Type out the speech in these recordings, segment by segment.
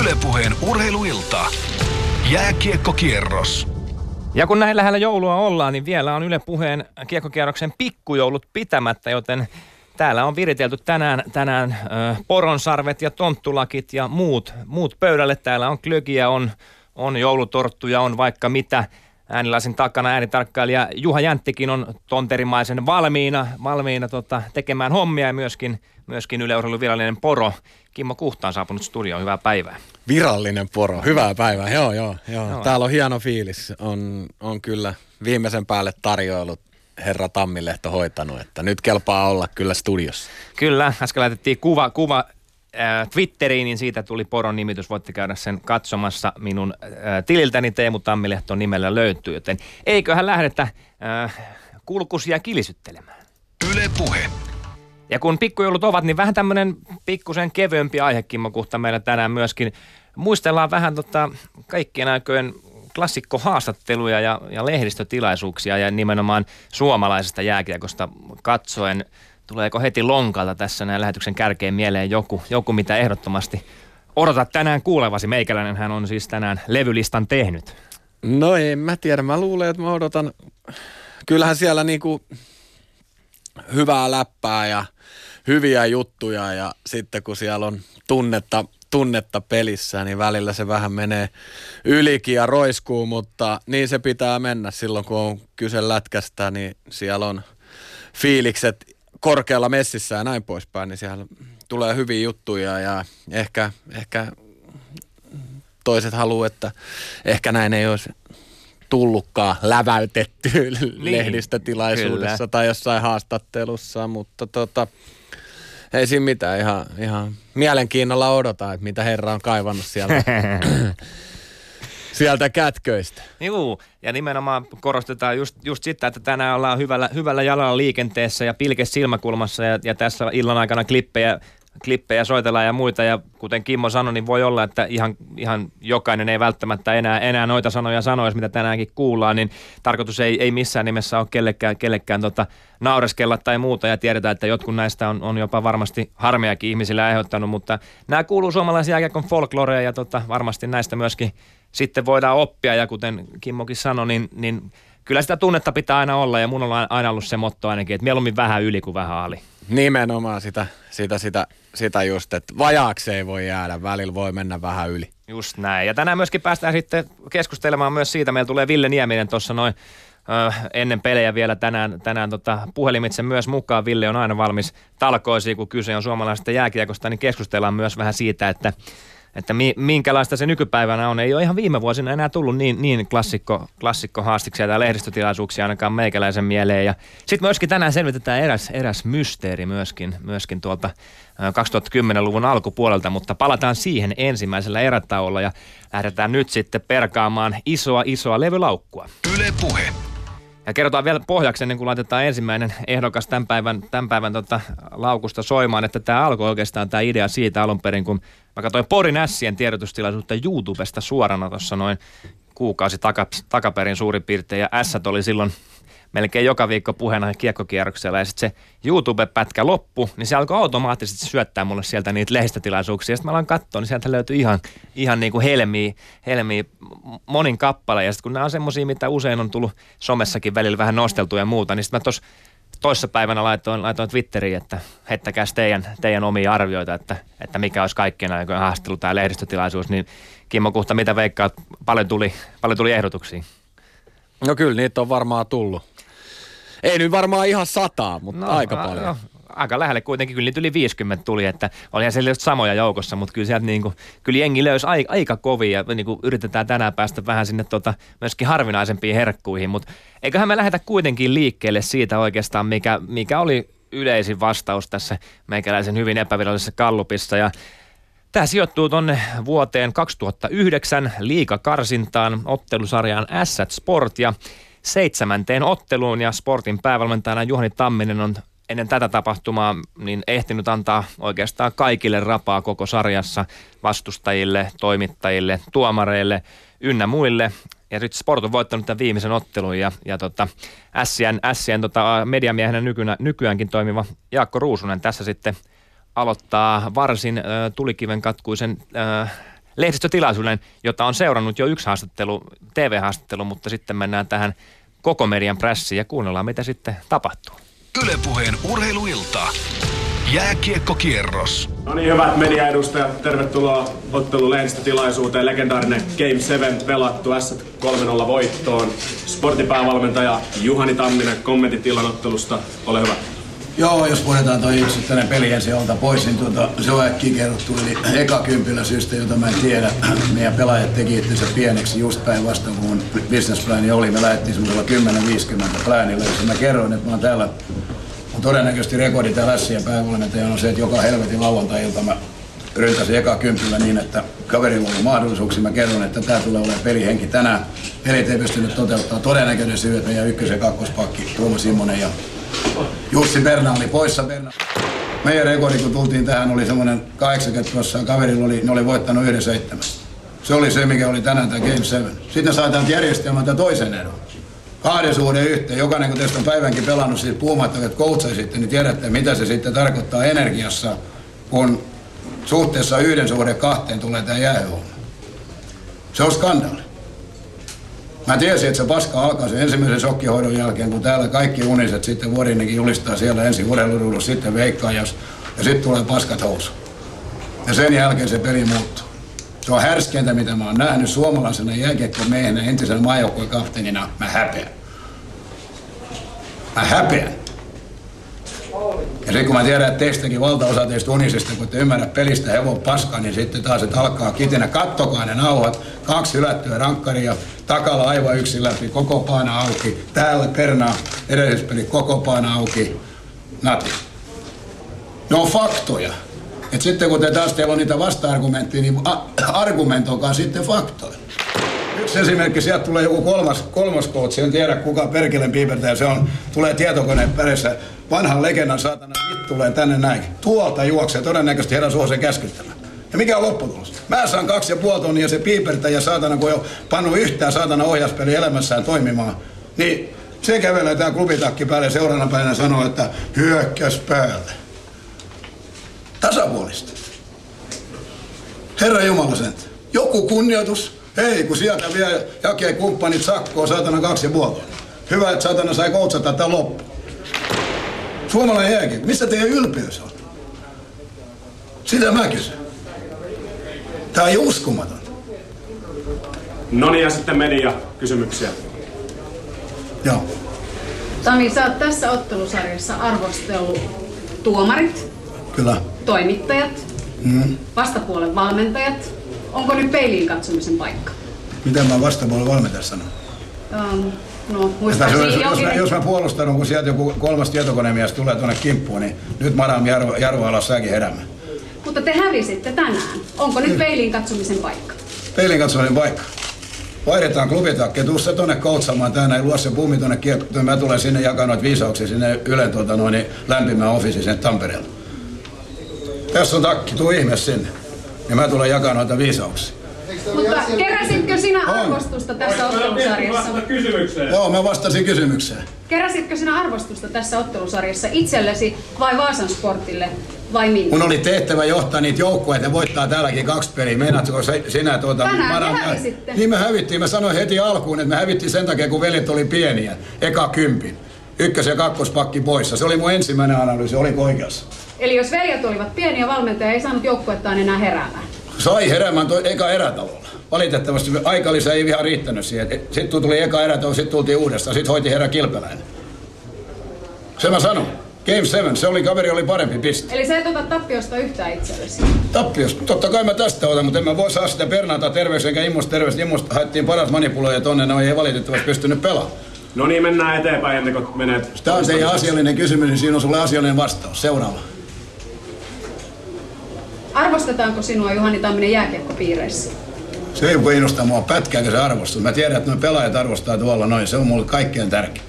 Ylepuheen urheiluilta. Jääkiekkokierros. Ja kun näin lähellä joulua ollaan, niin vielä on Yle Puheen kiekkokierroksen pikkujoulut pitämättä, joten täällä on viritelty tänään, tänään ö, poronsarvet ja tonttulakit ja muut, muut pöydälle. Täällä on klögiä, on, on joulutorttuja, on vaikka mitä. Äänilaisen takana äänitarkkailija Juha Jänttikin on tonterimaisen valmiina, valmiina tota, tekemään hommia ja myöskin, myöskin Yle virallinen poro. Kimmo Kuhta on saapunut studioon. Hyvää päivää. Virallinen poro. Hyvää päivää. Joo, joo, joo. joo. Täällä on hieno fiilis. On, on kyllä viimeisen päälle tarjoilut herra Tammilehto hoitanut, että nyt kelpaa olla kyllä studiossa. Kyllä, äsken laitettiin kuva, kuva äh, Twitteriin, niin siitä tuli poron nimitys. Voitte käydä sen katsomassa minun äh, tililtäni. Teemu Tammilehto nimellä löytyy, joten eiköhän lähdetä äh, kulkusia kilisyttelemään. Yle Puhe. Ja kun pikkujoulut ovat, niin vähän tämmöinen pikkusen kevyempi aihe, Kimmo Kuhta, meillä tänään myöskin. Muistellaan vähän tota, kaikkien aikojen klassikkohaastatteluja ja, ja lehdistötilaisuuksia ja nimenomaan suomalaisesta jääkiekosta katsoen. Tuleeko heti lonkalta tässä näin lähetyksen kärkeen mieleen joku, joku mitä ehdottomasti odotat tänään kuulevasi? Meikäläinen hän on siis tänään levylistan tehnyt. No en mä tiedä, mä luulen, että mä odotan. Kyllähän siellä niinku hyvää läppää ja hyviä juttuja ja sitten kun siellä on tunnetta, tunnetta pelissä, niin välillä se vähän menee ylikin ja roiskuu, mutta niin se pitää mennä silloin, kun on kyse lätkästä, niin siellä on fiilikset korkealla messissä ja näin poispäin, niin siellä tulee hyviä juttuja ja ehkä, ehkä toiset haluaa, että ehkä näin ei olisi tullutkaan läväytetty niin, lehdistötilaisuudessa kyllä. tai jossain haastattelussa, mutta tota, ei siinä mitään, ihan, ihan mielenkiinnolla odotan, että mitä herra on kaivannut sieltä, sieltä kätköistä. Joo, ja nimenomaan korostetaan just, just sitä, että tänään ollaan hyvällä, hyvällä jalalla liikenteessä ja pilke silmäkulmassa ja, ja tässä illan aikana klippejä klippejä soitellaan ja muita. Ja kuten Kimmo sanoi, niin voi olla, että ihan, ihan jokainen ei välttämättä enää, enää noita sanoja sanoisi, mitä tänäänkin kuullaan. Niin tarkoitus ei, ei missään nimessä ole kellekään, kellekään tota, naureskella tai muuta. Ja tiedetään, että jotkut näistä on, on jopa varmasti harmeakin ihmisille aiheuttanut. Mutta nämä kuuluu suomalaisia jääkiekon folklorea ja tota, varmasti näistä myöskin sitten voidaan oppia. Ja kuten Kimmokin sanoi, niin, niin kyllä sitä tunnetta pitää aina olla ja mun on aina ollut se motto ainakin, että mieluummin vähän yli kuin vähän ali. Nimenomaan sitä, sitä, sitä, sitä just, että vajaaksi ei voi jäädä, välillä voi mennä vähän yli. Just näin. Ja tänään myöskin päästään sitten keskustelemaan myös siitä. Meillä tulee Ville Nieminen tuossa noin ennen pelejä vielä tänään, tänään tota, puhelimitse myös mukaan. Ville on aina valmis talkoisiin, kun kyse on suomalaisesta jääkiekosta, niin keskustellaan myös vähän siitä, että että mi, minkälaista se nykypäivänä on. Ei ole ihan viime vuosina enää tullut niin, niin klassikko, klassikko haastiksia tai lehdistötilaisuuksia ainakaan meikäläisen mieleen. Ja sitten myöskin tänään selvitetään eräs, eräs mysteeri myöskin, myöskin tuolta 2010-luvun alkupuolelta, mutta palataan siihen ensimmäisellä erätauolla ja lähdetään nyt sitten perkaamaan isoa isoa levylaukkua. Yle Puhe. Ja kerrotaan vielä pohjaksi ennen kuin laitetaan ensimmäinen ehdokas tämän päivän, tämän päivän tota laukusta soimaan, että tämä alkoi oikeastaan tämä idea siitä alun perin, kun mä katsoin Porin Ässien tiedotustilaisuutta YouTubesta suorana tuossa noin kuukausi taka, takaperin suurin piirtein, ja Ässät oli silloin melkein joka viikko puheena kiekkokierroksella ja sitten se YouTube-pätkä loppu, niin se alkoi automaattisesti syöttää mulle sieltä niitä lehdistötilaisuuksia. Ja sitten mä alan katsoa, niin sieltä löytyi ihan, ihan niin kuin helmiä, helmiä monin kappale. Ja sitten kun nämä on semmoisia, mitä usein on tullut somessakin välillä vähän nosteltu ja muuta, niin sitten mä tuossa toissa päivänä laitoin, laitoin Twitteriin, että heittäkääs teidän, teidän omia arvioita, että, että mikä olisi kaikkien aikojen haastattelu tai lehdistötilaisuus, niin Kimmo Kuhta, mitä veikkaat, paljon tuli, paljon tuli ehdotuksia? No kyllä, niitä on varmaan tullut. Ei nyt varmaan ihan sataa, mutta no, aika paljon. No, aika lähelle kuitenkin, kyllä niitä yli 50 tuli, että olihan siellä just samoja joukossa, mutta kyllä sieltä niin kuin, kyllä jengi löysi aika, aika kovia ja niin kuin yritetään tänään päästä vähän sinne tota, myöskin harvinaisempiin herkkuihin, mutta eiköhän me lähdetä kuitenkin liikkeelle siitä oikeastaan, mikä, mikä oli yleisin vastaus tässä meikäläisen hyvin epävirallisessa kallupissa ja Tämä sijoittuu tuonne vuoteen 2009 liikakarsintaan ottelusarjaan Asset Sport. Ja seitsemänteen otteluun ja Sportin päävalmentajana Juhani Tamminen on ennen tätä tapahtumaa niin ehtinyt antaa oikeastaan kaikille rapaa koko sarjassa vastustajille, toimittajille, tuomareille ynnä muille. Ja sitten Sport on voittanut tämän viimeisen ottelun ja, ja tota, Sien, Sien tota, mediamiehenä nykyään, nykyäänkin toimiva Jaakko Ruusunen tässä sitten aloittaa varsin äh, tulikiven katkuisen äh, lehdistötilaisuuden, jota on seurannut jo yksi haastattelu, TV-haastattelu, mutta sitten mennään tähän koko median prässiin ja kuunnellaan, mitä sitten tapahtuu. Ylepuheen urheiluilta. Jääkiekkokierros. No niin, hyvät mediaedustajat, tervetuloa ottelun lehdistötilaisuuteen. Legendaarinen Game 7 pelattu S 3-0 voittoon. Sportipäävalmentaja Juhani Tamminen kommentit ottelusta. Ole hyvä. Joo, jos puhutaan toi yksittäinen peli ensin alta pois, niin tuota, se on äkkiä kerrottu. Eli eka kympillä syystä, jota mä en tiedä, meidän pelaajat teki itsensä pieneksi just päinvastoin kuin mun businessplani oli. Me lähdettiin semmoisella 10-50 planilla, jossa mä kerroin, että mä oon täällä on todennäköisesti rekordi täällä ja päävalmentajan on se, että joka helvetin lauantai-ilta mä ryntäsin eka kympillä niin, että kaverilla oli mahdollisuuksia. Mä kerron, että tämä tulee olemaan pelihenki tänään. Pelit ei pystynyt toteuttaa todennäköinen syy, että meidän ykkös- ja kakkospakki Tuomo Simmonen ja Jussi Berna oli poissa. Berna. Meidän rekordi, kun tultiin tähän, oli semmoinen 80 prosenttia. Kaverilla oli, ne oli voittanut yhden seitsemän. Se oli se, mikä oli tänään tämä Game 7. Sitten sai tämän järjestelmän toisen edun. Kahden suhde yhteen. Jokainen, kun teistä on päivänkin pelannut siis puhumatta, että coachaisitte, niin tiedätte, mitä se sitten tarkoittaa energiassa, kun suhteessa yhden suhde kahteen tulee tämä jäähomma. Se on skandaali. Mä tiesin, että se paska alkaa sen ensimmäisen sokkihoidon jälkeen, kun täällä kaikki uniset sitten Vuorinenkin julistaa siellä ensin urheiluruudun, sitten veikkaajassa ja sitten tulee paskat housu. Ja sen jälkeen se peli muuttuu. Se on härskeintä, mitä mä oon nähnyt suomalaisena jääkiekkomiehenä, entisenä maajoukkueen kapteenina. Mä häpeän. Mä häpeän. Ja sitten kun mä tiedän, että teistäkin valtaosa teistä unisesta, kun te ymmärrät pelistä hevon paskaa, niin sitten taas, että alkaa kitinä. Kattokaa ne nauhat, kaksi hylättyä rankkaria, takalla aivan yksi läpi, koko paana auki. Täällä Pernaa, edellispeli, koko paana auki. Nati. Ne on faktoja. Et sitten kun te taas teillä on niitä vasta-argumentteja, niin argumentoikaa sitten faktoja. Yksi esimerkki, sieltä tulee joku kolmas, kolmas kootsi, en tiedä kuka perkelen piipertäjä se on, tulee tietokoneen perässä, vanhan legendan saatana tulee tänne näin. Tuolta juoksee, todennäköisesti herra Suosen käskyttämään. Ja mikä on lopputulos? Mä saan kaksi ja puoli tonnia se piipertäjä saatana, kun jo pannu yhtään saatana ohjaspeli elämässään toimimaan. Niin se kävelee tää klubitakki päälle seuraavana päivänä sanoo, että hyökkäs päälle. Tasapuolista. Herra Jumala sen. Joku kunnioitus. Hei, kun sieltä vielä jakee kumppanit sakkoa, saatana kaksi ja puoli. Hyvä, että saatana sai koutsata tämän loppu. Suomalainen jääkin. Missä teidän ylpeys on? Sitä mä kysyn. Tää on uskomaton. No niin, ja sitten media kysymyksiä. Joo. Tami, sä oot tässä ottelusarjassa arvostellut tuomarit, Kyllä. toimittajat, Mm. vastapuolen valmentajat. Onko nyt peiliin katsomisen paikka? Mitä mä vastapuolen valmentaja sanon? Um, no, muistaakseni jos, jos, mä, jos mä puolustan, kun sieltä joku kolmas tietokonemies tulee tuonne kimppuun, niin nyt Madame Jarvo, Jarvo alas säkin heräämään. Mutta te hävisitte tänään. Onko nyt peiliin katsomisen paikka? Peilin katsominen paikka. Vaihdetaan klubitakki, tuu se tonne koutsaamaan tänään, ei luo se bumi tonne kiekkoon. Mä tulen sinne jakaa noita viisauksia sinne Ylen tuota, noin, lämpimään office sinne Tampereella. Tässä on takki, tuu ihme sinne. Niin mä tulen jakaa noita viisauksia. Mutta keräsitkö sinä arvostusta tässä ottelusarjassa? kysymykseen. Joo, mä vastasin kysymykseen. Keräsitkö sinä arvostusta tässä ottelusarjassa itsellesi vai Vaasan sportille vai minne? Mun oli tehtävä johtaa niitä joukkueita, ne voittaa täälläkin kaksi peliä. Meinaatko sinä tuota... Tänään hävisitte. Niin me hävittiin. Mä sanoin heti alkuun, että me hävittiin sen takia, kun veljet oli pieniä. Eka kympin. Ykkös- ja kakkospakki poissa. Se oli mun ensimmäinen analyysi, oliko oikeassa? Eli jos veljet olivat pieniä, valmentaja ei saanut joukkuettaan enää heräämään. Sai heräämään toi eka erätalolla. Valitettavasti aikalisä ei ihan riittänyt siihen. Sitten tuli eka erätalo, sitten tultiin uudestaan. Sitten hoiti herra Kilpeläinen. Se mä sanon. Game 7, se oli, kaveri oli parempi piste. Eli sä et ota tappiosta yhtään itsellesi. Tappios. Totta kai mä tästä otan, mutta en mä voi saa sitä Bernata terveys enkä Immosta terveys. Immosta haettiin paras manipuloija tonne, ne ei valitettavasti pystynyt pelaamaan. No niin, mennään eteenpäin ennen kuin menee... Tämä on teidän asiallinen kysymys, niin siinä on sulle asiallinen vastaus. Seuraava. Arvostetaanko sinua Juhani Tamminen jääkiekkopiireissä? Se ei kiinnosta mua pätkääkö se arvostus. Mä tiedän, että nuo pelaajat arvostaa tuolla noin. Se on mulle kaikkein tärkein.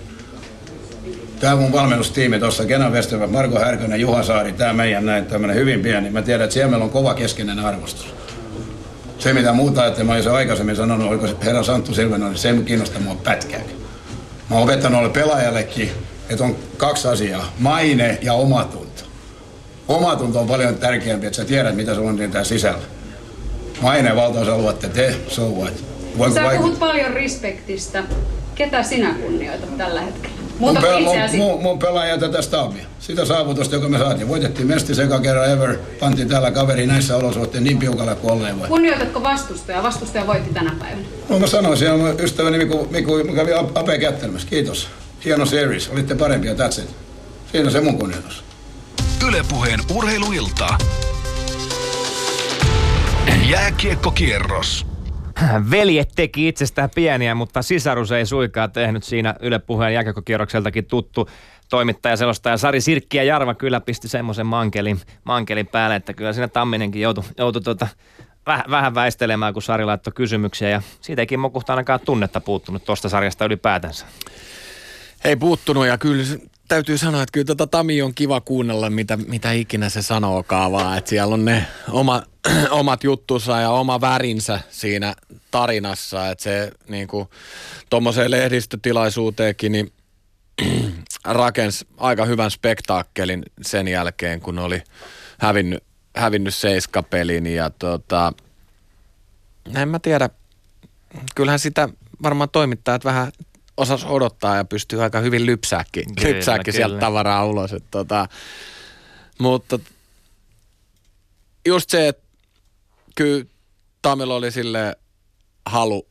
Tämä mun valmennustiimi tuossa, Kenan Westerberg, Marko Härkönen, Juha Saari, tämä meidän näin, tämmöinen hyvin pieni. Mä tiedän, että siellä meillä on kova keskeinen arvostus. Se, mitä muuta ajattelen, mä olisin aikaisemmin sanonut, oliko se herra Santtu Silvenen, niin se ei kiinnosta mua pätkääkään. Mä oon opettanut olla pelaajallekin, että on kaksi asiaa, maine ja omatunto. Omatunto on paljon tärkeämpi, että sä tiedät, mitä sulla on täällä sisällä. Maine valtausalue, että te, so what? Voinko Sä vaikut- puhut paljon respektistä. Ketä sinä kunnioitat tällä hetkellä? Mun, Muuta pel- kuin mun, mun, mun pelaajia tätä staabia. Sitä saavutusta, joka me saatiin. Voitettiin mestis eka kerran ever. Pantiin täällä kaveri näissä olosuhteissa niin piukalle kuin olleen voi. Kunnioitatko vastustajaa? Vastustaja voitti tänä päivänä. No mä sanoin, siellä on ystäväni Miku, Miku, Miku kävi Ap- Ape kättelemässä. Kiitos. Hieno series. Olitte parempia, that's it. Siinä se mun kunnioitus. Ylepuheen urheiluilta. Jääkiekkokierros. Veljet teki itsestään pieniä, mutta sisarus ei suikaan tehnyt siinä Yle Puheen jääkiekkokierrokseltakin tuttu toimittaja, selostaja Sari Sirkki ja Jarva kyllä pisti semmoisen mankelin, mankelin päälle, että kyllä siinä Tamminenkin joutui, joutui tuota, vähän, vähän väistelemään, kun Sari laittoi kysymyksiä ja siitä ei Kimmo Kuhta ainakaan tunnetta puuttunut tuosta sarjasta ylipäätänsä. Ei puuttunut ja kyllä täytyy sanoa, että kyllä tota Tami on kiva kuunnella, mitä, mitä ikinä se sanookaan vaan, että siellä on ne oma, omat juttunsa ja oma värinsä siinä tarinassa, että se niin kuin tuommoiseen lehdistötilaisuuteenkin niin rakensi aika hyvän spektaakkelin sen jälkeen, kun oli hävinnyt, hävinnyt seiskapelin. Ja tota, en mä tiedä, kyllähän sitä varmaan toimittajat vähän osas odottaa ja pystyy aika hyvin lypsääkin, Kyllä, lypsääkin sieltä kyllä. tavaraa ulos. Et tota, mutta just se, että kyllä Tamilla oli sille halu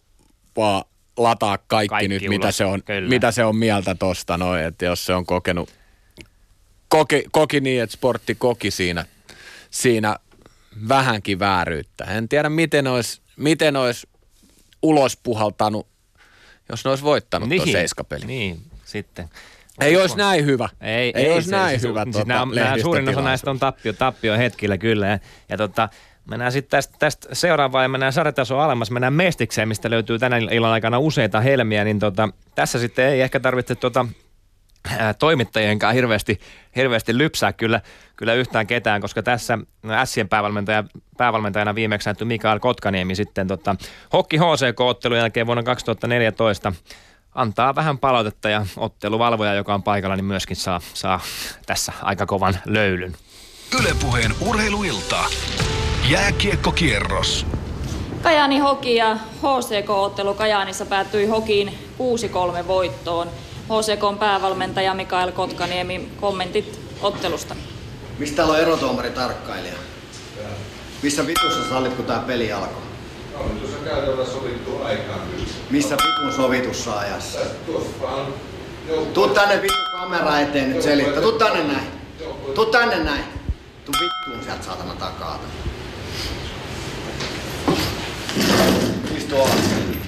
vaan lataa kaikki, Kaikki nyt, ulos, mitä se, on, kyllä. mitä se on mieltä tosta noin, että jos se on kokenut, koki, koki niin, että sportti koki siinä, siinä vähänkin vääryyttä. En tiedä, miten olisi, miten olisi ulos puhaltanut, jos ne olisi voittanut niin. tuon seiskapelin. Niin, sitten. Ei olisi näin hyvä. Ei, ei olisi se- näin se- hyvä. Siis tota, nämä, nämä suurin osa näistä on tappio, tappio hetkillä kyllä. Ja, ja tota, mennään sitten tästä, tästä seuraavaan ja mennään sarjataso alemmas. Mennään Mestikseen, mistä löytyy tänä illan aikana useita helmiä. Niin tota, tässä sitten ei ehkä tarvitse tota, toimittajienkaan hirveästi, hirveästi lypsää kyllä, kyllä yhtään ketään, koska tässä no, Sien päävalmentaja, päävalmentajana viimeksi näyttyi Mikael Kotkaniemi sitten tota, Hokki HCK-ottelun jälkeen vuonna 2014 antaa vähän palautetta ja otteluvalvoja, joka on paikalla, niin myöskin saa, saa tässä aika kovan löylyn. Ylepuheen urheiluilta. Jääkiekkokierros. Kajani Hoki ja HCK-ottelu Kajaanissa päättyi Hokiin 6-3 voittoon. HCKn päävalmentaja Mikael Kotkaniemi, kommentit ottelusta. Mistä täällä on erotuomari tarkkailija? Missä vitussa sallit, kun tää peli alkoi? On tuossa käytävällä sovittu aikaan. Missä vitun sovitussa ajassa? Tuu tänne vittu kamera eteen nyt selittää. Tuu tänne näin. Tuu tänne näin. Tuu vittuun sieltä saatana takaa. Istu alas.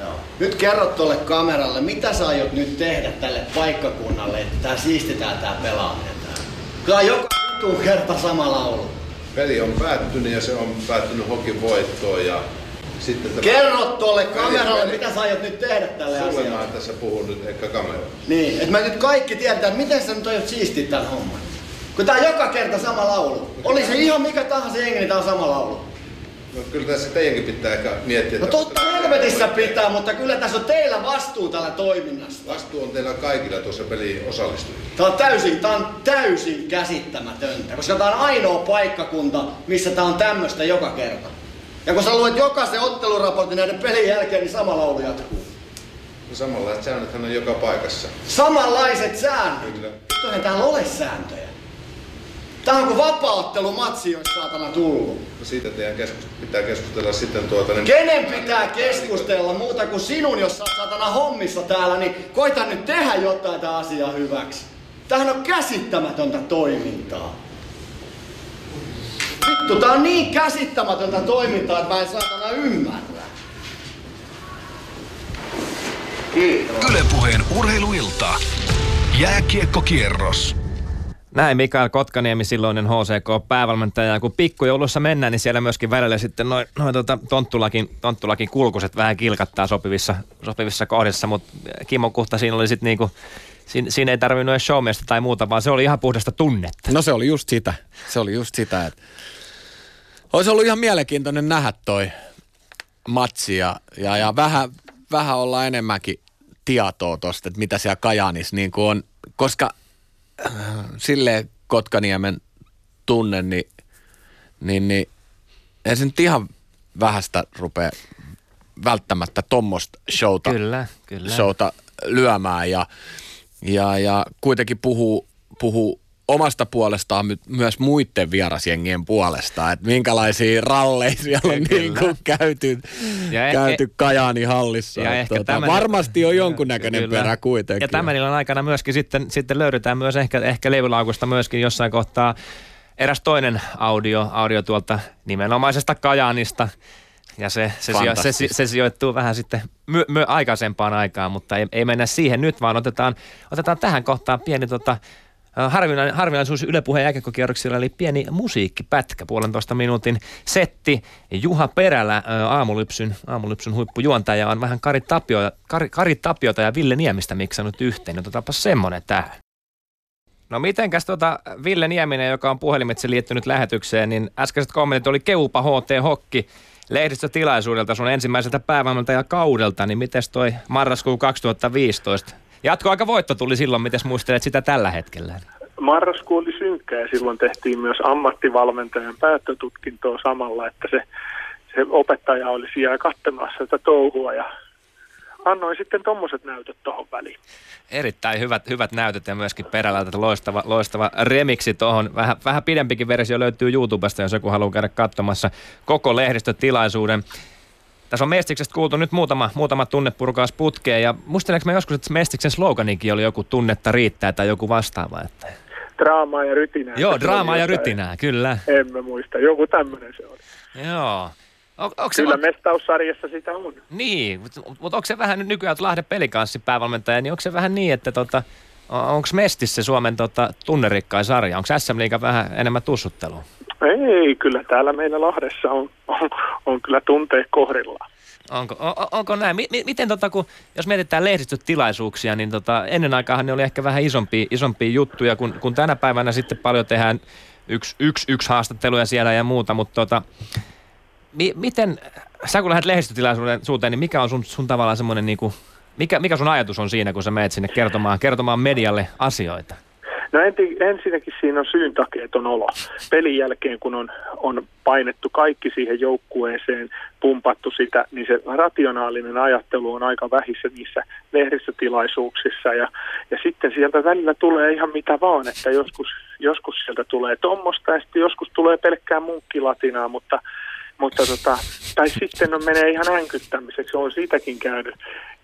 Joo. Nyt kerro tuolle kameralle, mitä sä aiot nyt tehdä tälle paikkakunnalle, että tää siistitään tää pelaaminen täällä. Kyllä on joka vitun kerta sama laulu. Peli on päättynyt ja se on päättynyt hokin voittoon ja sitten tämä... Kerro tuolle kameralle, Peli- mitä sä aiot nyt tehdä tälle Sulle mä asialle. oon tässä puhun nyt ehkä kamera. Niin, että me nyt kaikki tiedetään, että miten sä nyt aiot siistiä tämän homman. Kun tää on joka kerta sama laulu. Oli se ihan mikä tahansa jengi, niin tää on sama laulu. No kyllä tässä teidänkin pitää ehkä miettiä, No totta helvetissä pitää, mutta kyllä tässä on teillä vastuu tällä toiminnasta. Vastuu on teillä kaikilla tuossa peliin osallistujilla. Tää on täysin, tää on täysin käsittämätöntä, koska tää on ainoa paikkakunta, missä tää on tämmöstä joka kerta. Ja kun sä luet jokaisen otteluraportin näiden pelin jälkeen, niin sama laulu jatkuu. No samanlaiset säännöthän on joka paikassa. Samanlaiset säännöt. Kyllä. Eihän täällä ole sääntöjä. Tää on kuin vapaaottelumatsi, jos saatana tullut. No siitä teidän keskus- pitää keskustella sitten tuota... Niin Kenen pitää keskustella muuta kuin sinun, jos sä oot saatana hommissa täällä, niin koita nyt tehdä jotain tämän asian hyväksi. Tämähän on käsittämätöntä toimintaa. Vittu, tää on niin käsittämätöntä toimintaa, että mä en saatana ymmärrä. Kiitos. Ylepuheen urheiluilta. Jääkiekkokierros. Näin Mikael Kotkaniemi, silloinen HCK-päävalmentaja. Ja kun pikkujoulussa mennään, niin siellä myöskin välillä sitten noin noi tota, tonttulakin, tonttulakin kulkuset vähän kilkattaa sopivissa, sopivissa kohdissa. Mutta Kimmo Kuhta siinä oli sitten niinku, siinä, siinä ei tarvinnut edes showmiestä tai muuta, vaan se oli ihan puhdasta tunnetta. No se oli just sitä. Se oli just sitä, että olisi ollut ihan mielenkiintoinen nähdä toi matsi ja, ja, ja vähän, vähän olla enemmänkin tietoa tosta, että mitä siellä Kajaanissa niin on, koska silleen Kotkaniemen tunne, niin, niin, niin ei se nyt ihan vähästä rupea välttämättä tuommoista showta, Kyllä, kyllä. showta lyömään ja, ja, ja kuitenkin puhuu, puhuu omasta puolestaan my- myös muiden vierasjengien puolesta, että minkälaisia ralleja siellä on niin kuin käyty, Ja e- käyty Kajaani hallissa. Ja ehkä tota, tämän- varmasti on jonkunnäköinen Kyllä. perä kuitenkin. Ja tämän illan aikana myöskin sitten, sitten löydetään myös ehkä, ehkä levylaukusta myöskin jossain kohtaa eräs toinen audio, audio tuolta nimenomaisesta Kajaanista. Ja se, se, sijo, se, se, sijoittuu vähän sitten my, my, aikaisempaan aikaan, mutta ei, ei mennä siihen nyt, vaan otetaan, otetaan tähän kohtaan pieni tota, harvinainen, harvinaisuus Yle Puheen jääkiekkokierroksilla, eli pieni musiikkipätkä, puolentoista minuutin setti. Juha Perälä, aamulypsyn, aamulypsyn huippujuontaja, on vähän Kari, Tapio, Kari, Kari Tapiota ja Ville Niemistä miksanut yhteen. Otetaanpa semmonen tähän. No mitenkäs tota Ville Nieminen, joka on puhelimitse liittynyt lähetykseen, niin äskeiset kommentit oli Keupa HT Hokki lehdistötilaisuudelta sun ensimmäiseltä päävalmentaja kaudelta, niin mites toi marraskuu 2015? Jatkoaika voitto tuli silloin, miten muistelet sitä tällä hetkellä? Marraskuu oli synkkä ja silloin tehtiin myös ammattivalmentajan päättötutkintoa samalla, että se, se opettaja oli siellä katsomassa sitä touhua ja annoin sitten tuommoiset näytöt tuohon väliin. Erittäin hyvät, hyvät näytöt ja myöskin perällä loistava, loistava remiksi tuohon. Vähän, vähän pidempikin versio löytyy YouTubesta, jos joku haluaa käydä katsomassa koko lehdistötilaisuuden. Tässä on Mestiksestä kuultu nyt muutama, muutama tunnepurkaus putkeen ja muisteleeko mä joskus, että Mestiksen sloganikin oli joku tunnetta riittää tai joku vastaava. Että... Draamaa ja rytinää. Joo, draamaa ja rytinää, kyllä. En mä muista, joku tämmöinen se oli. Joo. On, onko se, Kyllä on, mestaussarjassa sitä on. niin, mutta mut onko se vähän nyt nykyään, että Lahden pelikanssi päävalmentaja, niin onko se vähän niin, että tota, onko Mestis se Suomen tota, tunnerikkain sarja? Onko SM Liiga vähän enemmän tussuttelua? Ei, kyllä täällä meillä Lahdessa on, on, on kyllä tunteet kohdillaan. Onko, on, onko näin? Mi- mi- miten tota, kun, jos mietitään lehdistötilaisuuksia, niin tota, ennen aikaan ne oli ehkä vähän isompia, isompia juttuja, kun, kun tänä päivänä sitten paljon tehdään yksi, yksi, yksi haastatteluja siellä ja muuta, mutta tota, mi- miten, sä kun lähdet lehdistötilaisuuteen, niin mikä on sun, sun tavallaan semmoinen, niinku, mikä, mikä sun ajatus on siinä, kun sä menet sinne kertomaan, kertomaan medialle asioita? No enti, ensinnäkin siinä on syyn takeeton olo. Pelin jälkeen, kun on, on painettu kaikki siihen joukkueeseen, pumpattu sitä, niin se rationaalinen ajattelu on aika vähissä niissä lehdistötilaisuuksissa. Ja, ja sitten sieltä välillä tulee ihan mitä vaan, että joskus, joskus sieltä tulee tommosta ja sitten joskus tulee pelkkää munkkilatinaa, mutta mutta tota, tai sitten on, menee ihan änkyttämiseksi. On siitäkin käynyt,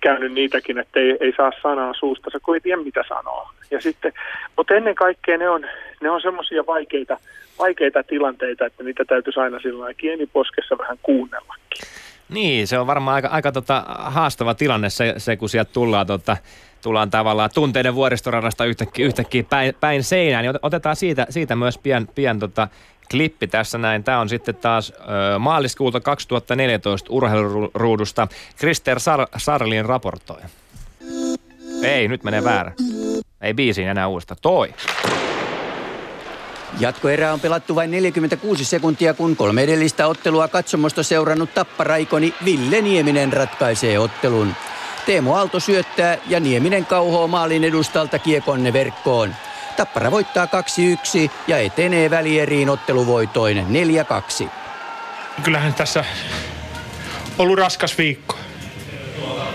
käynyt niitäkin, että ei, ei saa sanaa suusta, kun ei tiedä mitä sanoo. Ja sitten, mutta ennen kaikkea ne on, ne on semmoisia vaikeita, vaikeita tilanteita, että niitä täytyisi aina sillä lailla kieniposkessa vähän kuunnellakin. Niin, se on varmaan aika, aika tota, haastava tilanne se, se kun sieltä tullaan, tota, tullaan tavallaan tunteiden vuoristoradasta yhtäkkiä, yhtäkkiä päin, päin seinään. Niin ot- otetaan siitä, siitä myös pian, pian tota, klippi tässä näin. Tämä on sitten taas ö, maaliskuuta 2014 urheiluruudusta. Krister Sar- Sarlin raportoi. Ei, nyt menee väärä. Ei biisiin enää uusta. Toi. Jatkoerää on pelattu vain 46 sekuntia, kun kolme edellistä ottelua katsomosta seurannut tapparaikoni Ville Nieminen ratkaisee ottelun. Teemu Aalto syöttää ja Nieminen kauhoo maalin edustalta kiekonne verkkoon. Tappara voittaa 2-1 ja etenee välieriin otteluvoitoin 4-2. Kyllähän tässä ollut raskas viikko.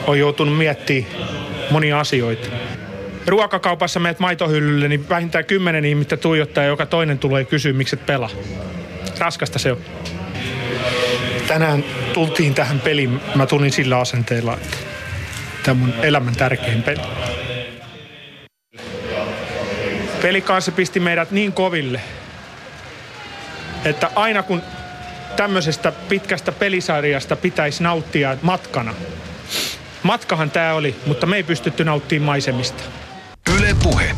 On joutunut miettimään monia asioita. Ruokakaupassa meet maitohyllylle, niin vähintään kymmenen ihmistä tuijottaa ja joka toinen tulee kysyä, miksi et pelaa. Raskasta se on. Tänään tultiin tähän peliin, mä tulin sillä asenteella, että tämä on mun elämän tärkein peli. Pelikanssa pisti meidät niin koville, että aina kun tämmöisestä pitkästä pelisarjasta pitäisi nauttia matkana. Matkahan tämä oli, mutta me ei pystytty nauttimaan maisemista. Yle Puhe.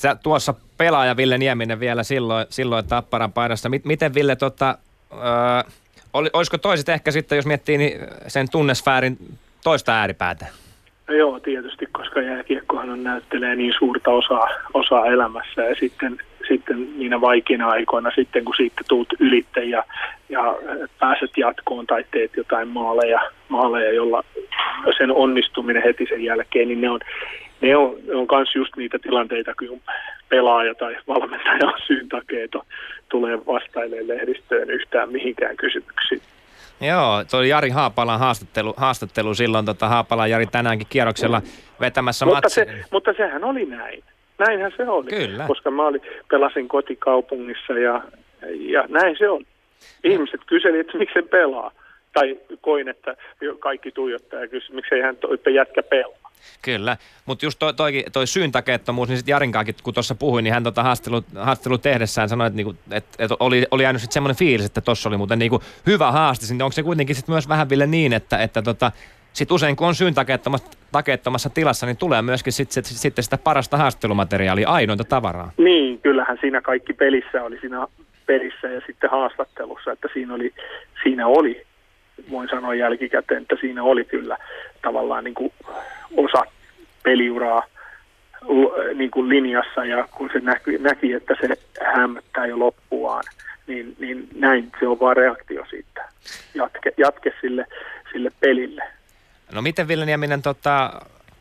Sä tuossa pelaaja Ville Nieminen vielä silloin, silloin Tapparan paidassa. Mit, miten Ville, tota, ö, oli, olisiko toiset ehkä sitten, jos miettii niin sen tunnesfäärin toista ääripäätä? No joo, tietysti, koska jääkiekkohan on näyttelee niin suurta osaa, osaa elämässä ja sitten, sitten niinä vaikeina aikoina, sitten kun siitä tuut ylitte ja, ja pääset jatkoon tai teet jotain maaleja, maaleja, jolla sen onnistuminen heti sen jälkeen, niin ne on, ne on, ne on kans just niitä tilanteita, kun pelaaja tai valmentaja on syyn takia, että tulee vastailemaan lehdistöön yhtään mihinkään kysymyksiin. Joo, tuo oli Jari Haapalan haastattelu, haastattelu silloin, tota, Haapala Jari tänäänkin kierroksella vetämässä Mutta, se, mutta sehän oli näin. Näinhän se oli. Kyllä. Koska mä olin, pelasin kotikaupungissa ja, ja näin se on. Ihmiset kyseli, että miksi sen pelaa. Tai koin, että kaikki tuijottaa ja kysyi, miksei hän jätkä pelaa. Kyllä, mutta just toi, toi, toi syyntakeettomuus, niin sitten Jarinkaakin, kun tuossa puhuin, niin hän tota haastelu, haastelu tehdessään sanoi, että, niinku, et, et oli, oli jäänyt sitten semmoinen fiilis, että tuossa oli muuten niinku hyvä haaste. Niin onko se kuitenkin sitten myös vähän Ville niin, että, että tota, sit usein kun on syyntakeettomassa tilassa, niin tulee myöskin sit, sit, sitten sitä parasta haastattelumateriaalia, ainoita tavaraa. Niin, kyllähän siinä kaikki pelissä oli siinä pelissä ja sitten haastattelussa, että siinä oli, siinä oli voin sanoa jälkikäteen, että siinä oli kyllä tavallaan niin kuin osa peliuraa niin kuin linjassa ja kun se näki, näki että se hämmättää jo loppuaan, niin, niin näin se on vaan reaktio siitä. Jatke, jatke sille, sille pelille. No miten Ville Nieminen, tota,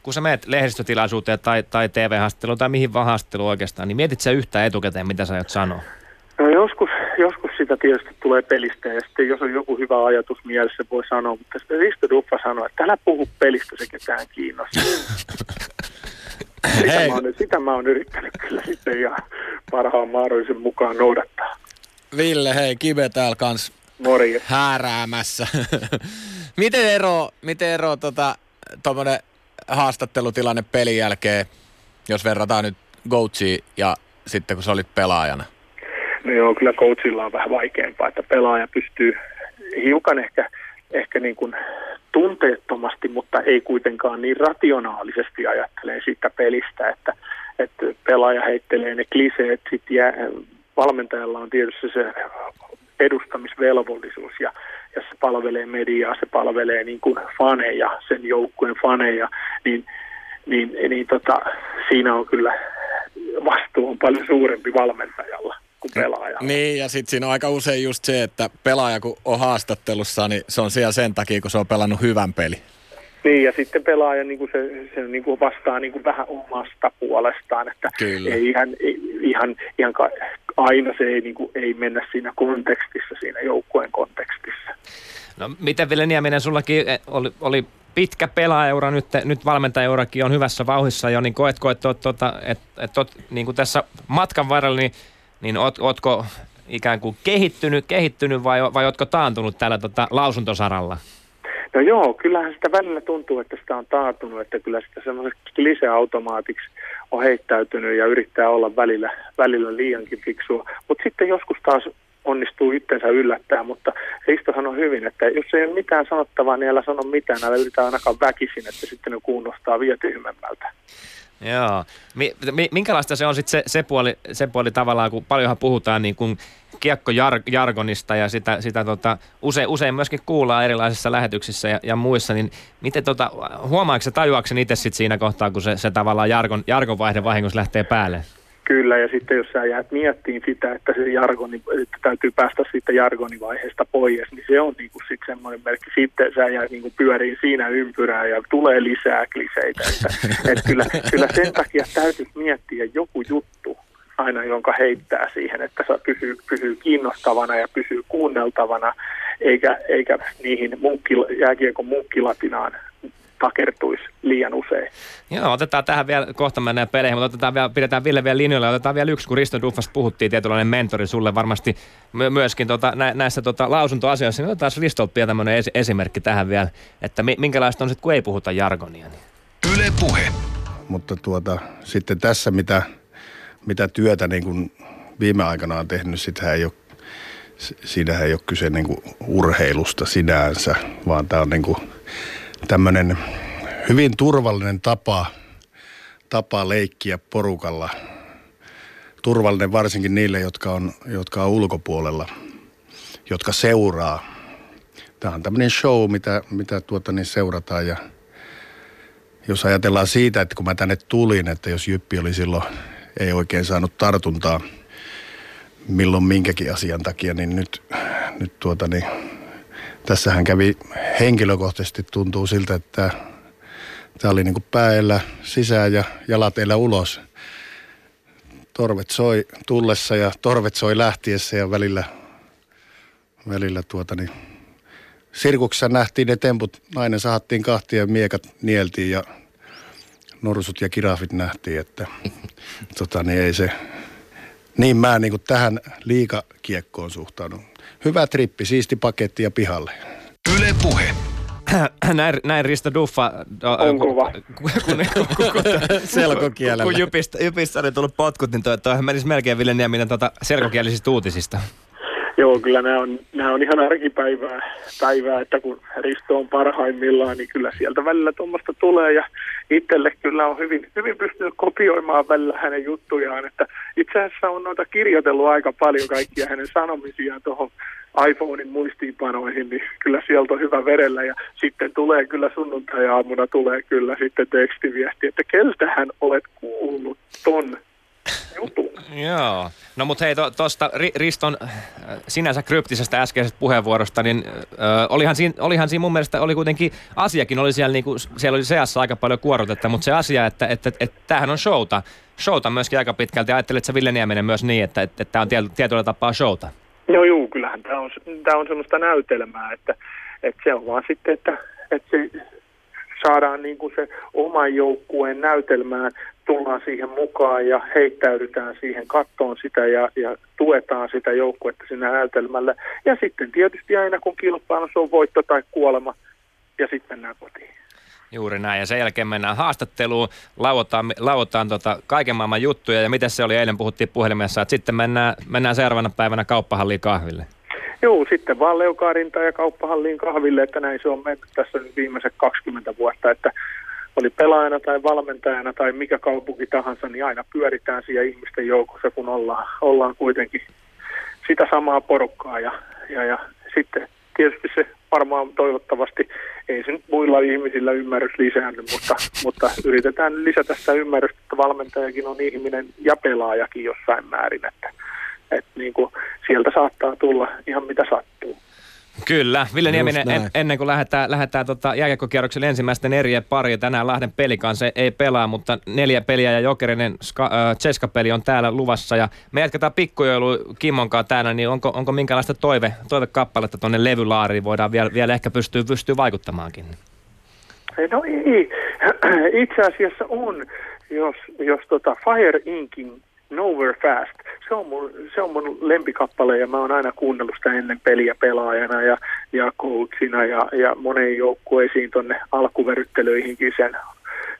kun sä menet lehdistötilaisuuteen tai, tai TV-haastatteluun tai mihin vaan oikeastaan, niin mietit sä yhtään etukäteen, mitä sä aiot sanoa? No joskus sitä tietysti tulee pelistä ja sitten jos on joku hyvä ajatus mielessä, voi sanoa, mutta sitten Risto Duffa sanoi, että älä puhu pelistä, se ketään kiinnostaa. sitä, mä oon, sitä mä oon yrittänyt kyllä sitten ihan parhaan mahdollisen mukaan noudattaa. Ville, hei, Kive täällä kans Morjens. hääräämässä. miten ero, miten ero tota, tommonen haastattelutilanne pelin jälkeen, jos verrataan nyt Goatsiin ja sitten kun sä olit pelaajana? No joo, kyllä coachilla on vähän vaikeampaa, että pelaaja pystyy hiukan ehkä, ehkä niin kuin tunteettomasti, mutta ei kuitenkaan niin rationaalisesti ajattelee siitä pelistä, että, että pelaaja heittelee ne kliseet, sit jää, valmentajalla on tietysti se edustamisvelvollisuus ja, ja se palvelee mediaa, se palvelee niin kuin faneja, sen joukkueen faneja, niin, niin, niin tota, siinä on kyllä vastuu on paljon suurempi valmentajalla kuin pelaaja. Niin, ja sitten siinä on aika usein just se, että pelaaja kun on haastattelussa, niin se on siellä sen takia, kun se on pelannut hyvän peli. Niin, ja sitten pelaaja niin kuin se, se niin kuin vastaa niin kuin vähän omasta puolestaan, että Kyllä. ei ihan, ei, ihan, ihan ka, aina se ei, niin kuin, ei mennä siinä kontekstissa, siinä joukkueen kontekstissa. No miten Ville Nieminen, sullakin eh, oli, oli pitkä pelaajaura, nyt, nyt valmentajaurakin on hyvässä vauhissa jo, niin koetko, että, että, että, että, että niin kuin tässä matkan varrella, niin, niin oot, ootko ikään kuin kehittynyt, kehittynyt vai, vai ootko taantunut täällä tota, lausuntosaralla? No joo, kyllähän sitä välillä tuntuu, että sitä on taantunut, että kyllä sitä semmoiseksi lisäautomaatiksi on heittäytynyt ja yrittää olla välillä, välillä liiankin fiksua. Mutta sitten joskus taas onnistuu itsensä yllättää, mutta Risto sanoi hyvin, että jos ei ole mitään sanottavaa, niin älä sano mitään, älä yritä ainakaan väkisin, että sitten ne kuulostaa vielä tyhmemmältä. Joo. Mi- minkälaista se on sitten se, se, puoli, se puoli tavallaan, kun paljonhan puhutaan niin kuin kiekkojargonista ja sitä, sitä tota, usein, usein myöskin kuullaan erilaisissa lähetyksissä ja, ja muissa, niin miten tota, huomaako se tajuakseni itse sit siinä kohtaa, kun se, se tavallaan jargon, jargonvaihde vahingossa lähtee päälle? Kyllä, ja sitten jos sä jäät miettiin sitä, että se jargoni, että täytyy päästä siitä jargonivaiheesta pois, niin se on niin kuin sitten semmoinen merkki. Sitten sä jäät niin kuin pyöriin siinä ympyrää ja tulee lisää kliseitä. Että, että kyllä, kyllä sen takia täytyy miettiä joku juttu aina, jonka heittää siihen, että se pysyy, pysyy kiinnostavana ja pysyy kuunneltavana, eikä, eikä niihin munkki, jääkiekon munkkilatinaan takertuisi liian usein. Joo, otetaan tähän vielä, kohta mennään peleihin, mutta otetaan vielä, pidetään Ville vielä linjoilla. Otetaan vielä yksi, kun Risto Duffasta puhuttiin, tietynlainen mentori sulle varmasti my- myöskin tota, nä- näissä tota, lausuntoasioissa. Niin otetaan Ristolta vielä tämmöinen es- esimerkki tähän vielä, että mi- minkälaista on sitten, kun ei puhuta jargonia. Niin. Yle Puhe. Mutta tuota, sitten tässä, mitä, mitä työtä niin kuin viime aikana on tehnyt, sitä ei ole siinähän ei ole kyse niin kuin urheilusta sinänsä, vaan tämä on niin kuin tämmöinen hyvin turvallinen tapa, tapa leikkiä porukalla. Turvallinen varsinkin niille, jotka on, jotka on ulkopuolella, jotka seuraa. Tämä on tämmöinen show, mitä, mitä tuota niin seurataan ja jos ajatellaan siitä, että kun mä tänne tulin, että jos Jyppi oli silloin, ei oikein saanut tartuntaa milloin minkäkin asian takia, niin nyt, nyt tuota niin, tässähän kävi henkilökohtaisesti tuntuu siltä, että Tämä oli niin kuin pääellä sisään ja jalat eellä ulos. Torvet soi tullessa ja torvet soi lähtiessä ja välillä, välillä tuota niin, sirkuksessa nähtiin ne temput. Nainen sahattiin kahtia ja miekat nieltiin ja norsut ja kirafit nähtiin, että tota, niin ei se, niin mä niin tähän liikakiekkoon suhtaudun. Hyvä trippi, siisti paketti ja pihalle. Yle Puhe. näin, näin Risto Duffa. On kova. Kun, kun, kun, kun, Selkokielellä. kun Jypistä, Jypistä oli tullut potkut, niin toi, toi menisi melkein Ville Nieminen tuota selkokielisistä uutisista. Joo, kyllä nämä on, nämä on ihan arkipäivää, päivää, että kun Risto on parhaimmillaan, niin kyllä sieltä välillä tuommoista tulee. Ja itselle kyllä on hyvin, hyvin pystynyt kopioimaan välillä hänen juttujaan, että itse asiassa on noita kirjoitellut aika paljon kaikkia hänen sanomisiaan tuohon iPhonein muistiinpanoihin, niin kyllä sieltä on hyvä verellä. Ja sitten tulee kyllä sunnuntai-aamuna tulee kyllä sitten tekstiviesti, että keltähän olet kuullut ton jutun. Joo. No mutta hei, tuosta to, Riston äh, sinänsä kryptisestä äskeisestä puheenvuorosta, niin äh, olihan, siinä, olihan siinä mun mielestä, oli kuitenkin, asiakin oli siellä, niinku, siellä oli seassa aika paljon kuorotetta, mutta se asia, että, että, että, että tämähän on showta, showta myöskin aika pitkälti. Ajattelet sä Ville Nieminen myös niin, että, että, että tämä on tietyllä tapaa showta? No juu, kyllähän tämä on, tämä on semmoista näytelmää, että, että se on vaan sitten, että, että se saadaan niin kuin se oman joukkueen näytelmään, tullaan siihen mukaan ja heittäydytään siihen kattoon sitä ja, ja tuetaan sitä joukkuetta siinä näytelmällä. Ja sitten tietysti aina kun kilpailussa on voitto tai kuolema ja sitten mennään kotiin. Juuri näin, ja sen jälkeen mennään haastatteluun, lauotaan, lauotaan tota kaiken maailman juttuja, ja miten se oli eilen, puhuttiin puhelimessa, että sitten mennään, mennään seuraavana päivänä kauppahalliin kahville. Joo, sitten vaan leukaarinta ja kauppahalliin kahville, että näin se on mennyt tässä nyt viimeiset 20 vuotta, että oli pelaajana tai valmentajana tai mikä kaupunki tahansa, niin aina pyöritään siellä ihmisten joukossa, kun ollaan, ollaan kuitenkin sitä samaa porukkaa ja, ja, ja sitten tietysti se varmaan toivottavasti ei se muilla ihmisillä ymmärrys lisäänny, mutta, mutta yritetään lisätä sitä ymmärrystä, että valmentajakin on ihminen ja pelaajakin jossain määrin, että, että niin kuin sieltä saattaa tulla ihan mitä sattuu. Kyllä. Ville Nieminen, en, ennen kuin lähdetään, lähdetään tota jääkiekkokierrokselle ensimmäisten erien pari, tänään Lahden pelikansa ei pelaa, mutta neljä peliä ja Jokerinen äh, peli on täällä luvassa. Ja me jatketaan pikkujoulu Kimmonkaan täällä, niin onko, onko minkälaista toive, toivekappaletta tuonne levylaariin voidaan vielä, vielä ehkä pystyä, pystyä vaikuttamaankin? No ei, itse asiassa on, jos, jos tota Fire Inkin Nowhere Fast. Se on, mun, se on mun lempikappale ja mä oon aina kuunnellut sitä ennen peliä pelaajana ja, ja coachina ja, ja moneen joukkueisiin tonne alkuveryttelyihinkin sen,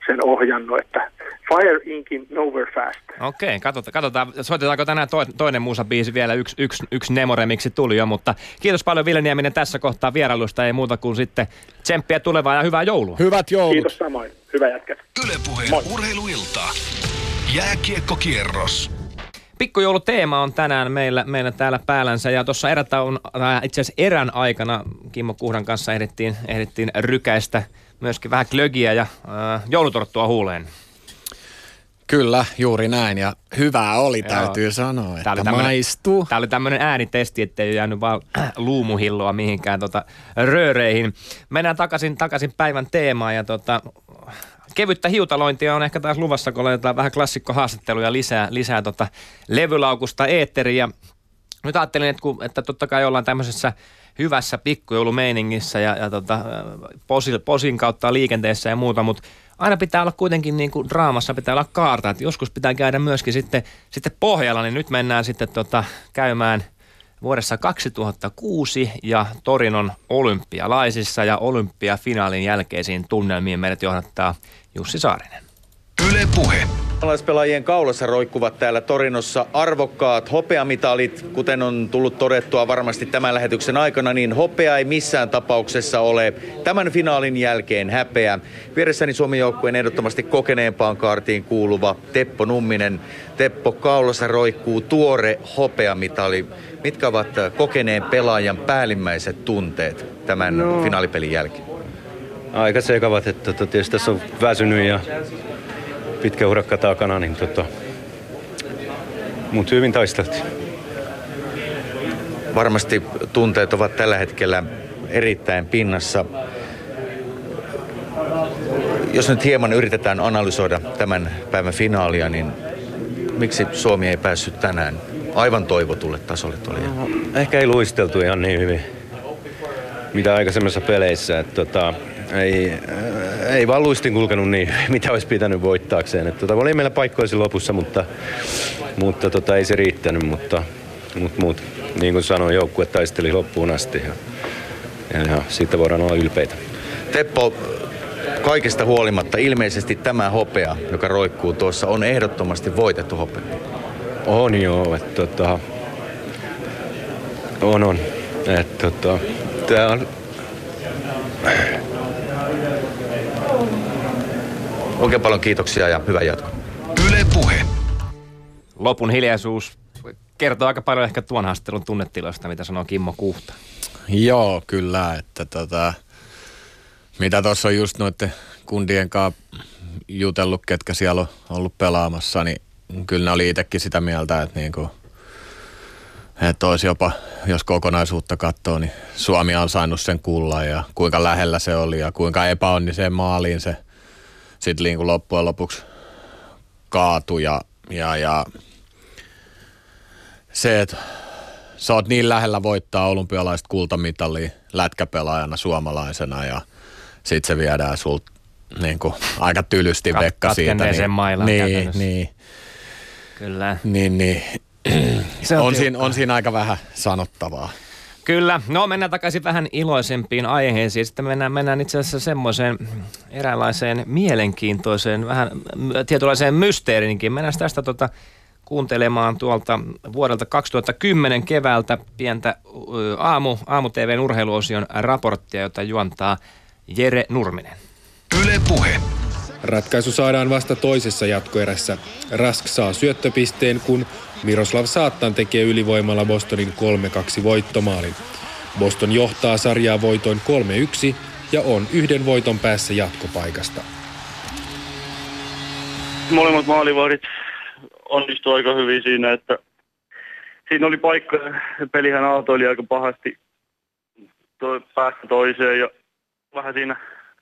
sen ohjannut, että Fire Inkin Nowhere Fast. Okei, katsotaan, katsotaan. Soitetaanko tänään to, toinen musabiisi vielä, yksi, yksi, yksi Nemore, miksi tuli jo, mutta kiitos paljon Ville Nieminen tässä kohtaa vierailusta, ei muuta kuin sitten tsemppiä tulevaa ja hyvää joulua. Hyvät joulut. Kiitos samoin, hyvä jätkä. Ylepuheen urheiluilta. Jääkiekkokierros. Pikkujouluteema on tänään meillä, meillä täällä päällänsä ja tuossa erätaun, itse asiassa erän aikana Kimmo Kuhdan kanssa ehdittiin, ehdittiin rykäistä myöskin vähän klögiä ja äh, joulutorttua huuleen. Kyllä, juuri näin. Ja hyvää oli, Joo. täytyy sanoa, että tämä maistuu. Tämä oli tämmöinen äänitesti, ettei jäänyt vaan luumuhilloa mihinkään tota, rööreihin. Mennään takaisin, takaisin päivän teemaan ja tota, kevyttä hiutalointia on ehkä taas luvassa, kun laitetaan vähän klassikkohaastatteluja lisää, lisää tota levylaukusta eetteriä. Nyt ajattelin, että, kun, että totta kai ollaan tämmöisessä hyvässä pikkujoulumeiningissä ja, ja tota, posin, posin kautta liikenteessä ja muuta, mutta aina pitää olla kuitenkin niin kuin draamassa, pitää olla kaarta, että joskus pitää käydä myöskin sitten, sitten pohjalla, niin nyt mennään sitten tota, käymään vuodessa 2006 ja Torinon olympialaisissa ja olympiafinaalin jälkeisiin tunnelmiin meidät johdattaa Jussi Saarinen. Yle Puhe. Pelaajien kaulassa roikkuvat täällä Torinossa arvokkaat hopeamitalit. Kuten on tullut todettua varmasti tämän lähetyksen aikana, niin hopea ei missään tapauksessa ole tämän finaalin jälkeen häpeä. Vieressäni Suomen joukkueen ehdottomasti kokeneempaan kaartiin kuuluva Teppo Numminen. Teppo kaulassa roikkuu tuore hopeamitali. Mitkä ovat kokeneen pelaajan päällimmäiset tunteet tämän no. finaalipelin jälkeen? Aika sekavat, että tota, tietysti tässä on väsynyt ja pitkä urakka takana, niin tota, mutta hyvin taisteltiin. Varmasti tunteet ovat tällä hetkellä erittäin pinnassa. jos nyt hieman yritetään analysoida tämän päivän finaalia, niin miksi Suomi ei päässyt tänään aivan toivotulle tasolle tuolle Ehkä ei luisteltu ihan niin hyvin, mitä aikaisemmissa peleissä. Että tota, ei, ei vaan luistin kulkenut niin, mitä olisi pitänyt voittaakseen. Että tota, oli meillä paikkoja lopussa, mutta, mutta tota, ei se riittänyt. Mutta, mutta, mutta niin kuin sanoin, joukkue taisteli loppuun asti ja, ja, ja siitä voidaan olla ylpeitä. Teppo, kaikesta huolimatta ilmeisesti tämä hopea, joka roikkuu tuossa, on ehdottomasti voitettu hopea. On joo, että tota, on on. Että tota, tää on, Oikein paljon kiitoksia ja hyvää jatkoa. Yle Puhe. Lopun hiljaisuus kertoo aika paljon ehkä tuon haastelun tunnetiloista, mitä sanoo Kimmo Kuhta. Joo, kyllä, että tota, mitä tuossa on just noiden kundien kanssa jutellut, ketkä siellä on ollut pelaamassa, niin kyllä ne oli itsekin sitä mieltä, että niinku, että olisi jopa, jos kokonaisuutta katsoo, niin Suomi on saanut sen kullan ja kuinka lähellä se oli ja kuinka epäonniseen maaliin se sitten niin loppujen lopuksi kaatui ja, ja, ja se, että sä oot niin lähellä voittaa olympialaista kultamitalia lätkäpelaajana suomalaisena ja sit se viedään sulta niin kuin, aika tylysti Kat- vekka siitä. katkenneeseen mailaan niin, niin, Kyllä. niin, niin. Se on on, siinä, on siinä aika vähän sanottavaa. Kyllä. No mennään takaisin vähän iloisempiin aiheisiin. Sitten mennään, mennään itse asiassa semmoiseen eräänlaiseen mielenkiintoiseen, vähän tietynlaiseen mysteerinkin. Mennään tästä tota, kuuntelemaan tuolta vuodelta 2010 keväältä pientä aamu, aamu TVn urheiluosion raporttia, jota juontaa Jere Nurminen. Yle Puhe. Ratkaisu saadaan vasta toisessa jatkoerässä. Rask saa syöttöpisteen, kun Miroslav Saattan tekee ylivoimalla Bostonin 3-2 voittomaalin. Boston johtaa sarjaa voitoin 3-1 ja on yhden voiton päässä jatkopaikasta. molemmat maalivahdit onnistui aika hyvin siinä, että siinä oli paikka, pelihän aaltoili aika pahasti toi, päästä toiseen ja vähän siinä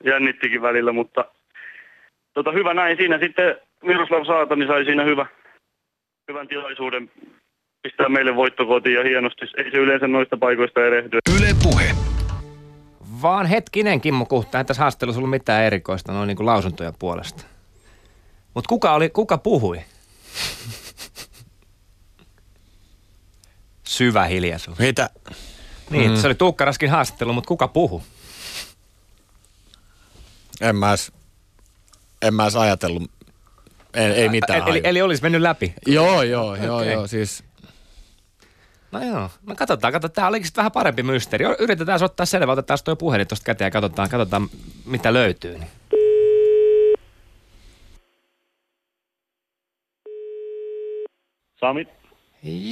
jännittikin välillä, mutta tota, hyvä näin siinä sitten Miroslav Saatani sai siinä hyvä, hyvän tilaisuuden pistää meille voittokotiin ja hienosti. Ei se yleensä noista paikoista erehdy. Yle Puhe. Vaan hetkinen, Kimmo Kuhta, ei tässä haastattelussa ollut mitään erikoista noin niin kuin lausuntoja puolesta. Mutta kuka, oli, kuka puhui? Syvä hiljaisuus. Mitä? Niin, Mm. se oli Tuukka Raskin haastattelu, mutta kuka puhu? En mä edes, en mä edes ajatellut, ei, ei mitään. Eli, eli, eli olisi mennyt läpi? Joo, joo, joo, Okei. joo, siis No joo, no katsotaan, katsotaan. Tämä olikin vähän parempi mysteeri. Yritetään se ottaa selvä, otetaan tuo puhelin tuosta käteen ja katsotaan, katsotaan mitä löytyy. Niin. Sami?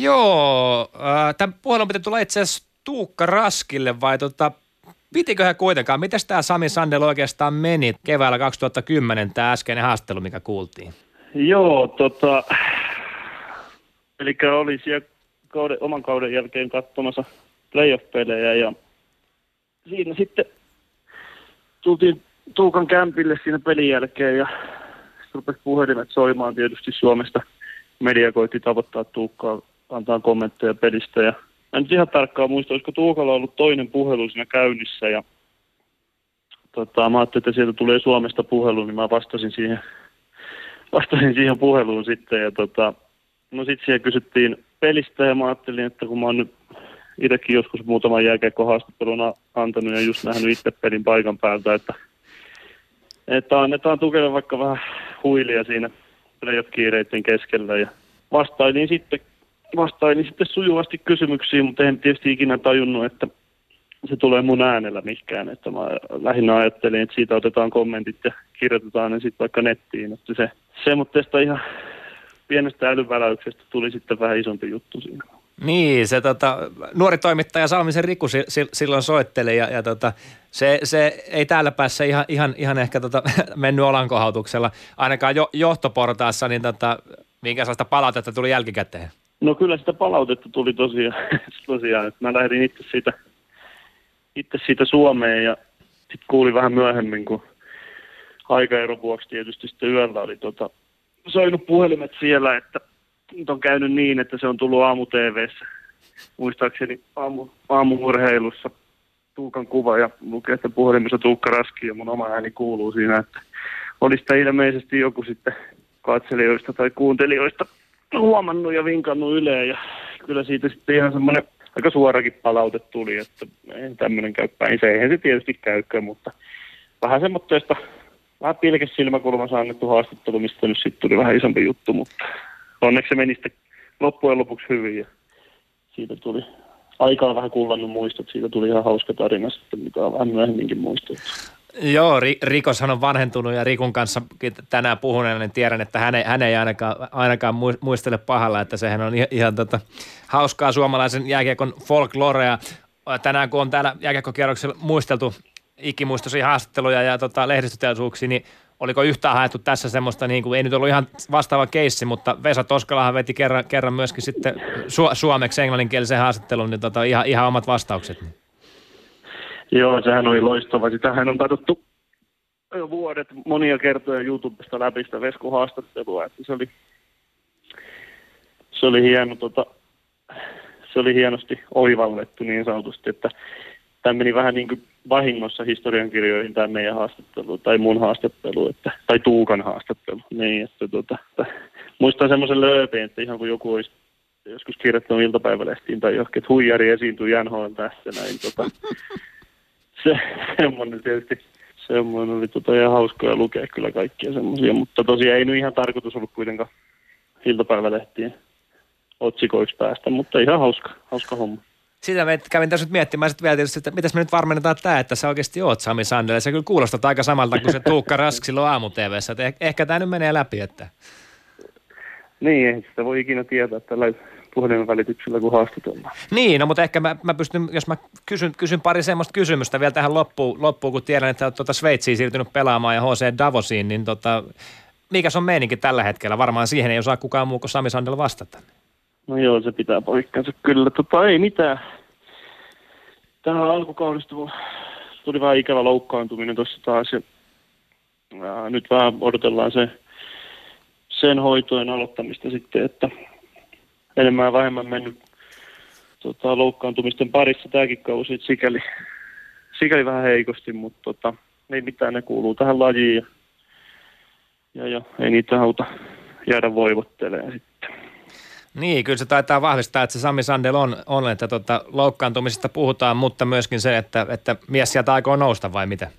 Joo, äh, tämän puhelun piti tulla itse asiassa Tuukka Raskille vai tota, pitiköhän kuitenkaan? Mites tämä Sami Sandel oikeastaan meni keväällä 2010, tämä äskeinen haastattelu, mikä kuultiin? Joo, tota, eli oli siellä kauden, oman kauden jälkeen katsomassa playoff-pelejä ja siinä sitten tultiin Tuukan kämpille siinä pelin jälkeen ja rupesi puhelimet soimaan tietysti Suomesta. Media koitti tavoittaa Tuukkaa, antaa kommentteja pelistä ja en nyt ihan tarkkaan muista, olisiko Tuukalla ollut toinen puhelu siinä käynnissä ja tota, mä ajattelin, että sieltä tulee Suomesta puhelu, niin mä vastasin siihen vastasin siihen puheluun sitten ja tota, no sitten siellä kysyttiin pelistä ja mä ajattelin, että kun mä oon nyt itsekin joskus muutaman jääkiekkohaastattelun a- antanut ja just nähnyt itse pelin paikan päältä, että, että annetaan tukelle vaikka vähän huilia siinä playoff-kiireiden keskellä ja vastailin sitten, vastailin sitten sujuvasti kysymyksiin, mutta en tietysti ikinä tajunnut, että se tulee mun äänellä mikään, että mä lähinnä ajattelin, että siitä otetaan kommentit ja kirjoitetaan ne sitten vaikka nettiin, että se, se mutta tästä ihan pienestä älyväläyksestä tuli sitten vähän isompi juttu siinä. Niin, se tota, nuori toimittaja Salmisen Riku si- si- silloin soitteli ja, ja tota, se, se, ei täällä päässä ihan, ihan, ihan ehkä tota, mennyt olankohautuksella, ainakaan jo, johtoportaassa, niin tota, minkä sellaista palautetta tuli jälkikäteen? No kyllä sitä palautetta tuli tosiaan, tosiaan että mä lähdin itse siitä, itse siitä Suomeen ja sitten kuulin vähän myöhemmin, kun aikaeron vuoksi tietysti sitten yöllä oli tota, soinut puhelimet siellä, että nyt on käynyt niin, että se on tullut aamu TVssä. Muistaakseni aamu, aamumurheilussa Tuukan kuva ja lukee, että puhelimessa Tuukka Raski ja mun oma ääni kuuluu siinä, että olisi sitä ilmeisesti joku sitten katselijoista tai kuuntelijoista huomannut ja vinkannut Yleen ja kyllä siitä sitten ihan semmoinen aika suorakin palaute tuli, että ei tämmöinen käy päin. Se eihän se tietysti käykään, mutta vähän semmoista vähän pilkes silmäkulmassa annettu haastattelu, mistä nyt sitten tuli vähän isompi juttu, mutta onneksi se meni sitten loppujen lopuksi hyvin ja siitä tuli aikaa vähän kullannut muistot, siitä tuli ihan hauska tarina sitten, mitä on vähän myöhemminkin muistettu. Joo, Rikoshan on vanhentunut ja Rikun kanssa tänään puhuneena, niin tiedän, että hän ei, hän ei ainakaan, ainakaan muistele pahalla, että sehän on ihan, ihan tota, hauskaa suomalaisen jääkiekon folklorea. Tänään kun on täällä jääkiekkokierroksella muisteltu ikimuistoisia haastatteluja ja tota, lehdistötilaisuuksia, niin oliko yhtään haettu tässä semmoista, niin kuin, ei nyt ollut ihan vastaava keissi, mutta Vesa Toskalahan veti kerran, kerran myöskin sitten su- suomeksi englanninkielisen haastattelun, niin tota, ihan, ihan omat vastaukset. Niin. Joo, sehän oli loistava. Sitähän on katsottu jo vuodet monia kertoja YouTubesta läpi sitä Vesku haastattelua, että se oli, se oli hieno, tota, se oli hienosti oivallettu niin sanotusti, että tämä meni vähän niin kuin vahingossa historiankirjoihin tämä meidän haastattelu, tai mun haastattelu, että, tai Tuukan haastattelu. Niin, että tota, että, muistan semmoisen lööpeen, että ihan kuin joku olisi joskus kirjoittanut iltapäivälehtiin tai johonkin, että huijari esiintyy Janhoon tässä näin. Tota, se, semmoinen tietysti, semmoinen oli tota ihan hauskoja lukea kyllä kaikkia semmoisia, mutta tosiaan ei nyt ihan tarkoitus ollut kuitenkaan iltapäivälehtien otsikoiksi päästä, mutta ihan hauska, hauska homma sitä me kävin tässä nyt miettimään sitten vielä tietysti, että mitäs me nyt varmennetaan tämä, että sä oikeasti oot Sami Sandel. Se kyllä kuulostaa aika samalta kuin se Tuukka Rask silloin aamu että eh- ehkä tämä nyt menee läpi. Että... Niin, ei sitä voi ikinä tietää tällä puhelimen välityksellä, kun haastatellaan. Niin, no mutta ehkä mä, mä pystyn, jos mä kysyn, kysyn pari semmoista kysymystä vielä tähän loppuun, loppuun kun tiedän, että olet tuota Sveitsiin siirtynyt pelaamaan ja HC Davosiin, niin tota, mikä on meininki tällä hetkellä? Varmaan siihen ei osaa kukaan muu kuin Sami Sandel vastata. No joo, se pitää poikkansa kyllä. Tota, ei mitään. Tähän alkukaudesta tuli vähän ikävä loukkaantuminen tuossa taas. Ja, ja nyt vähän odotellaan se, sen hoitojen aloittamista sitten, että enemmän ja vähemmän mennyt tota, loukkaantumisten parissa tämäkin kausi, sikäli, sikäli vähän heikosti, mutta tota, ei mitään, ne kuuluu tähän lajiin ja, ja, ja ei niitä auta jäädä voivottelemaan sitten. Niin, kyllä se taitaa vahvistaa, että se Sami Sandel on, on että tota, loukkaantumisesta puhutaan, mutta myöskin se, että, että mies sieltä aikoo nousta vai mitä?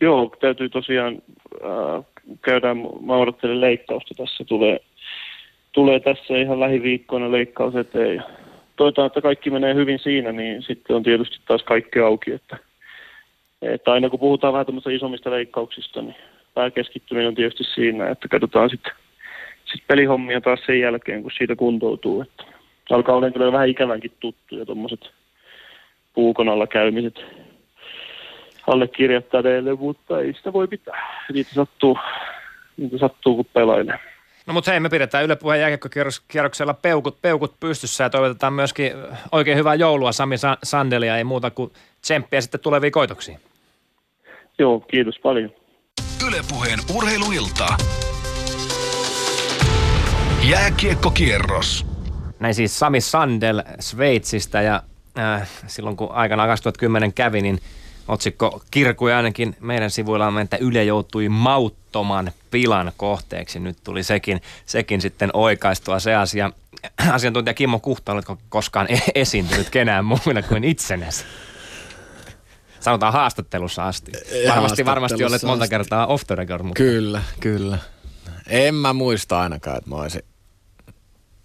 Joo, täytyy tosiaan äh, käydä, mä odottelen leikkausta tässä, tulee, tulee tässä ihan lähiviikkoina leikkaus eteen ja toivotaan, että kaikki menee hyvin siinä, niin sitten on tietysti taas kaikki auki, että, että aina kun puhutaan vähän isommista leikkauksista, niin pääkeskittyminen on tietysti siinä, että katsotaan sitten sit pelihommia taas sen jälkeen, kun siitä kuntoutuu. Että alkaa olla kyllä vähän ikävänkin tuttuja tuommoiset puukon alla käymiset allekirjoittaneille, mutta ei sitä voi pitää. Niitä sattuu, niitä sattuu kun pelailee. No mutta hei, me pidetään Yle Puheen jääkiekkokierroksella peukut, peukut pystyssä ja toivotetaan myöskin oikein hyvää joulua Sami Sandelia, ei muuta kuin tsemppiä sitten tuleviin koitoksiin. Joo, kiitos paljon. Yle Puheen urheiluilta. Jääkiekkokierros. Näin siis Sami Sandel Sveitsistä ja äh, silloin kun aikana 2010 kävi, niin otsikko kirkui ainakin meidän sivuilla, että Yle joutui mauttoman pilan kohteeksi. Nyt tuli sekin, sekin sitten oikaistua se asia. Asiantuntija Kimmo Kuhta, oletko koskaan e- esiintynyt kenään muina kuin itsenäsi? Sanotaan haastattelussa asti. Varmasti, varmasti olet monta kertaa off the record. Mutta... Kyllä, kyllä. En mä muista ainakaan, että mä olisin,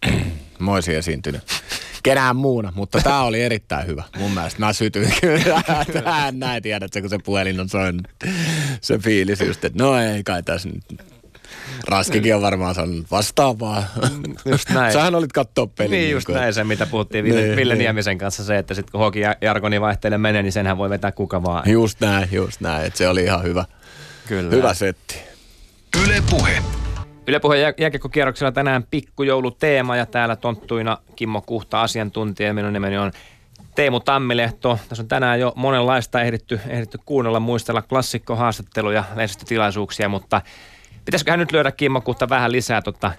mä olisin esiintynyt kenään muuna, mutta tämä oli erittäin hyvä. Mun mielestä mä sytyin kyllä tähän näin, tiedätkö, kun se puhelin on soinut. Se fiilis just, että no ei kai tässä nyt Raskikin on varmaan sanonut vastaavaa. Just näin. Sähän olit katsoa peliä. Niin, just niin näin se, mitä puhuttiin Ville, niin, Ville niin. Niemisen kanssa, se, että sitten kun Hoki Jarkoni vaihtelee menee, niin senhän voi vetää kuka vaan. Just näin, just näin, että se oli ihan hyvä. Kyllä. Hyvä setti. Yle Puhe. Yle Puheen jä- jääkiekkokierroksella tänään pikkujouluteema ja täällä tonttuina Kimmo Kuhta asiantuntija. Minun nimeni on Teemu Tammilehto. Tässä on tänään jo monenlaista ehditty, ehditty kuunnella, muistella klassikkohaastatteluja, lehdistötilaisuuksia, mutta pitäisiköhän nyt lyödä kimmokkuutta vähän lisää tota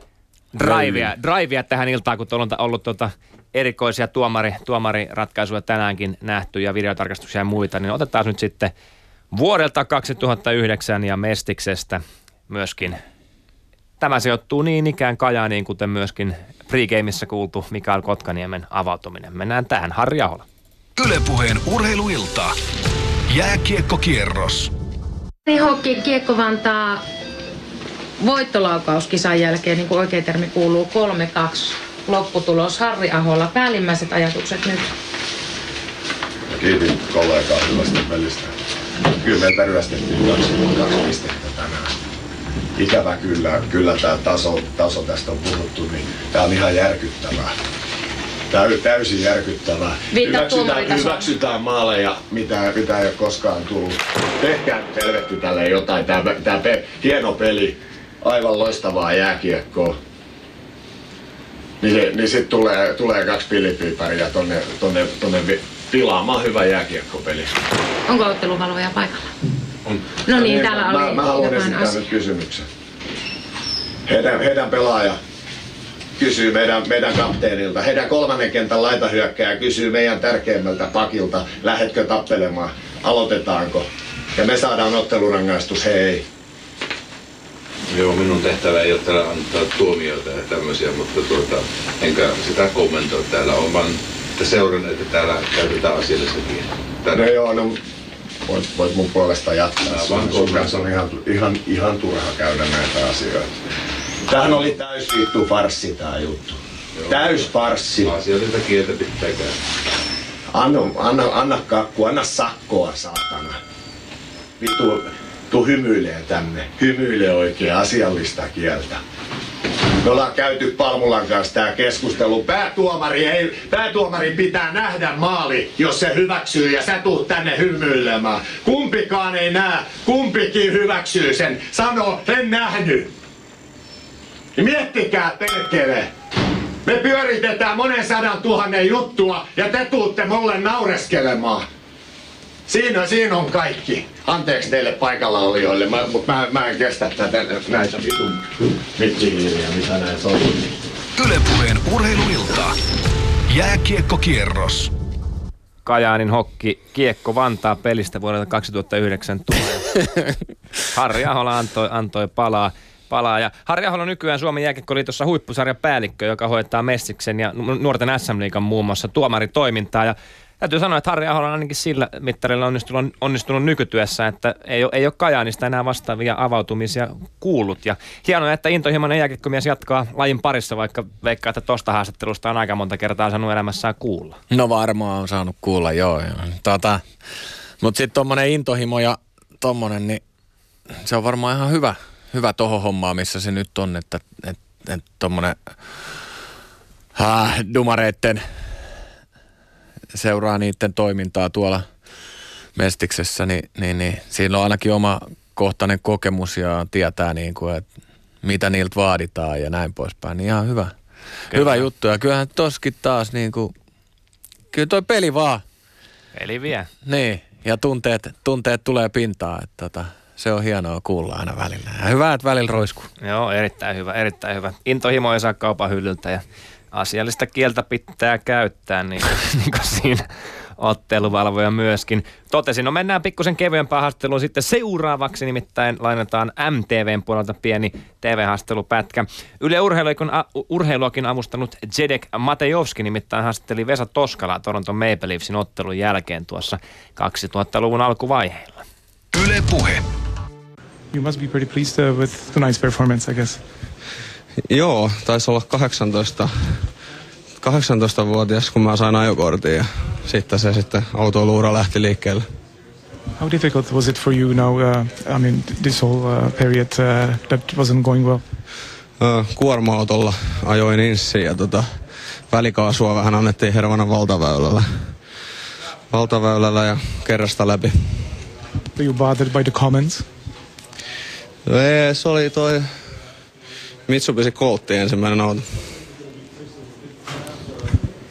drivea, drivea tähän iltaan, kun on ollut tota erikoisia tuomari, tuomariratkaisuja tänäänkin nähty ja videotarkastuksia ja muita, niin otetaan nyt sitten vuodelta 2009 ja Mestiksestä myöskin. Tämä sijoittuu niin ikään Kajaaniin, kuten myöskin pregameissa kuultu Mikael Kotkaniemen avautuminen. Mennään tähän. Harri Ahola. Ylepuheen urheiluilta. Jääkiekkokierros. Hokki Kiekko Vantaa voittolaukauskisan jälkeen, niin kuin oikein termi kuuluu, 3-2 lopputulos. Harri Ahola, päällimmäiset ajatukset nyt. Kiitin kollegaa hyvästä pelistä. Kyllä meiltä ryöstettiin kaksi, kaksi pistettä tänään. Ikävä kyllä, kyllä tämä taso, taso tästä on puhuttu, niin tämä on ihan järkyttävää. Tämä on täysin järkyttävää. Hyväksytään, hyväksytään maaleja, mitä, mitä ei ole koskaan tullut. Tehkää helvetti tälle jotain. Tämä, tämä pe, hieno peli, aivan loistavaa jääkiekkoa. Niin, niin sitten tulee, tulee kaksi pillipyypäriä tonne, tonne, tonne pilaamaan hyvä jääkiekkopeli. Onko otteluvalvoja paikalla? On. No niin, täällä mä, oli mä haluan esittää asia. nyt kysymyksen. Heidän, heidän pelaaja kysyy meidän, meidän kapteenilta, heidän kolmannen kentän laitahyökkääjä kysyy meidän tärkeimmältä pakilta, lähetkö tappelemaan, aloitetaanko? Ja me saadaan ottelurangaistus, hei. Joo, minun tehtävä ei ole täällä antaa tuomioita ja tämmöisiä, mutta tuota, enkä sitä kommentoi täällä. On vaan että seuran, että täällä käytetään asiallista kiinni. No joo, no voit, voit mun puolesta jatkaa. Mä Sun, kanssa on ihan, ihan, ihan turha käydä näitä asioita. Tämähän oli täys vittu farssi tää juttu. Täys farssi. Asiallista kieltä pitää käydä. Anna, anna, anna kakku, anna sakkoa, saatana. Vittu, tuu hymyilee tänne. Hymyilee oikein asiallista kieltä. Me ollaan käyty Palmulan kanssa tää keskustelu. Päätuomari, ei, päätuomari pitää nähdä maali, jos se hyväksyy ja sä tuut tänne hymyilemään. Kumpikaan ei näe, kumpikin hyväksyy sen. Sano, en nähnyt. Miettikää perkele. Me pyöritetään monen sadan tuhannen juttua ja te tuutte mulle naureskelemaan. Siinä, siinä on kaikki. Anteeksi teille paikalla olijoille, mä, mutta mä, mä en kestä tätä näitä vitun mittihiiriä, mitä näissä on. Ylepuheen urheiluilta. Jääkiekkokierros. Kajaanin hokki Kiekko Vantaa pelistä vuodelta 2009 tulee. Harri Ahola antoi, antoi palaa. palaa. Ja Harri Ahola on nykyään Suomen jääkiekkoliitossa huippusarjan päällikkö, joka hoitaa Messiksen ja nuorten SM-liigan muun muassa tuomaritoimintaa. Ja täytyy sanoa, että Harri Ahola on ainakin sillä mittarilla onnistunut, onnistunut nykytyössä, että ei ole, ei ole Kajaanista enää vastaavia avautumisia kuullut. Ja hienoa, että intohimoinen jääkiekkomies jatkaa lajin parissa, vaikka veikkaa, että tosta haastattelusta on aika monta kertaa saanut elämässään kuulla. No varmaan on saanut kuulla, joo. joo. Tota, Mutta sitten tommonen intohimo ja tommonen, niin se on varmaan ihan hyvä, hyvä tohon hommaa, missä se nyt on, että et, et tommonen äh, dumareitten seuraa niiden toimintaa tuolla Mestiksessä, niin, niin, niin siinä on ainakin oma kohtainen kokemus ja tietää niin kuin, että mitä niiltä vaaditaan ja näin poispäin. Niin ihan hyvä, hyvä juttu. Ja kyllähän toskin taas niin kuin, kyllä toi peli vaan. Eli vie. Niin, ja tunteet, tunteet tulee pintaan, että tota, se on hienoa kuulla aina välillä. Ja hyvä, että välillä roiskuu. Joo, erittäin hyvä, erittäin hyvä. Intohimo ei saa kaupan hyllyltä ja asiallista kieltä pitää käyttää, niin niin kuin siinä otteluvalvoja myöskin. Totesin, no mennään pikkusen kevyempään haastatteluun sitten seuraavaksi, nimittäin lainataan MTVn puolelta pieni TV-haastattelupätkä. Yle Urheiluakin, urheiluakin avustanut Jedek Matejovski nimittäin haastatteli Vesa Toskalaa Toronton Maple Leafsin ottelun jälkeen tuossa 2000-luvun alkuvaiheilla. Yle Puhe. You must be pretty pleased uh, with tonight's performance, I guess. Joo, taisi olla 18, 18-vuotias, kun mä sain ajokortin ja sitten se sitten autoluura lähti liikkeelle. How difficult was it for you now? Uh, I mean, this whole uh, period uh, that wasn't going well. Ö, Kuorma-autolla ajoin inssiin ja tota, välikaasua vähän annettiin hervana valtaväylällä. Valtaväylällä ja kerrasta läpi. Were you bothered by the comments? Se oli toi Mitsubishi Coltti ensimmäinen auto.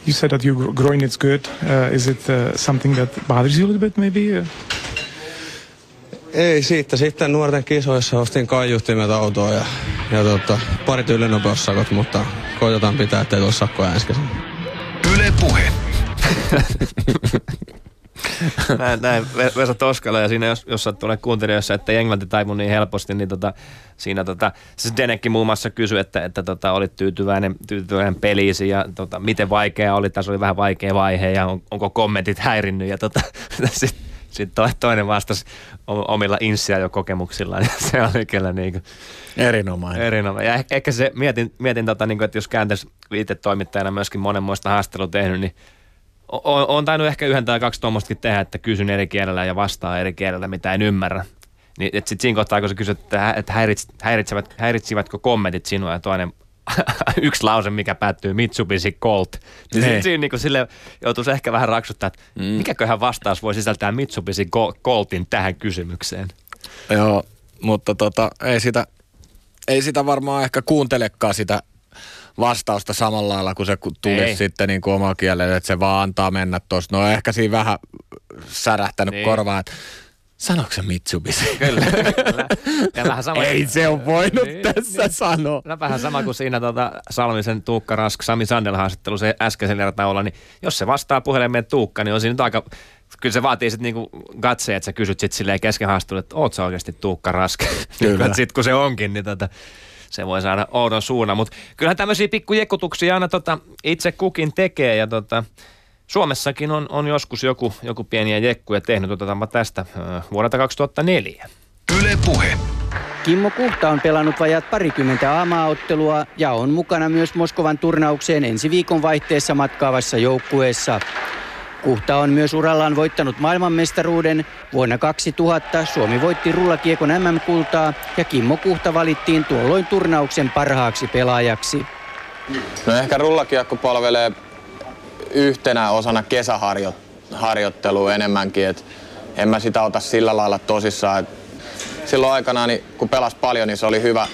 you said that your groin is good. Uh, is it uh, something that bothers you a little bit, maybe? Uh, Ei siitä. Sitten nuorten kisoissa ostin kaiuttimet autoon ja, ja tota, parit ylinopeussakot, mutta koitetaan pitää, ettei tule sakkoja ensi kesänä. Yle Puhe. näin, näin Ve- Vesa Toskala ja siinä jos, jos sattuu kuuntelijoissa, että englanti taivu niin helposti, niin tota, siinä tota, siis Denekki muun muassa kysyi, että, että tota, olit tyytyväinen, tyytyväinen peliisi ja tota, miten vaikea oli, tässä oli vähän vaikea vaihe ja on, onko kommentit häirinnyt ja tota, sitten sit toi, toinen vastasi omilla insia jo kokemuksillaan ja se oli kyllä niin kuin, Erinomainen. Erinomainen. Ja ehkä, ehkä se, mietin, mietin tota, niin kuin, että jos kääntäisi itse toimittajana myöskin monenmoista haastelua tehnyt, niin on, on tainnut ehkä yhden tai kaksi tuommoistakin tehdä, että kysyn eri kielellä ja vastaan eri kielellä, mitä en ymmärrä. Niin, että sitten siinä kohtaa, kun sä kysyt, että, että häirits, häiritsevät, häiritsivätkö kommentit sinua ja toinen yksi lause, mikä päättyy Mitsubishi Colt. Niin Ne. siinä, siinä niin sille joutuisi ehkä vähän raksuttaa, että mm. mikäköhän vastaus voi sisältää Mitsubishi Coltin tähän kysymykseen. Joo, mutta tota, ei, sitä, ei sitä varmaan ehkä kuuntelekaan sitä vastausta samalla lailla, kun se tulisi Ei. sitten niin kuin oma kielelle, että se vaan antaa mennä tuosta. No ehkä siinä vähän särähtänyt Niin. korvaan, että sanoiko se Mitsubishi? Kyllä. Ja vähän sama, Ei se on voinut Niin, tässä sanoa. No vähän sama kuin siinä tota, Salmisen Tuukka Rask, Sami Sandel haastattelu se äskeisen ertaolla, niin jos se vastaa puhelimeen Tuukka, niin on siinä nyt aika, kyllä se vaatii sitten niinku gatseja, että sä kysyt sitten silleen kesken haastattelun, että oot sä oikeasti Tuukka Rask? Kyllä. sitten kun se onkin, niin tota, se voi saada oudon suunnan. Mutta kyllähän tämmöisiä pikkujekutuksia aina tota, itse kukin tekee ja tota, Suomessakin on, on joskus joku, joku pieniä jekkuja tehnyt, otetaanpa tästä vuodelta 2004. Yle Puhe. Kimmo Kuhta on pelannut vajat parikymmentä aamaottelua ja on mukana myös Moskovan turnaukseen ensi viikon vaihteessa matkaavassa joukkueessa. Kuhta on myös urallaan voittanut maailmanmestaruuden. Vuonna 2000 Suomi voitti rullakiekon MM-kultaa ja Kimmo Kuhta valittiin tuolloin turnauksen parhaaksi pelaajaksi. No ehkä rullakiekko palvelee yhtenä osana kesäharjoittelua enemmänkin, et en mä sitä ota sillä lailla tosissaan. Silloin aikanaan, niin kun pelas paljon, niin se oli hyvä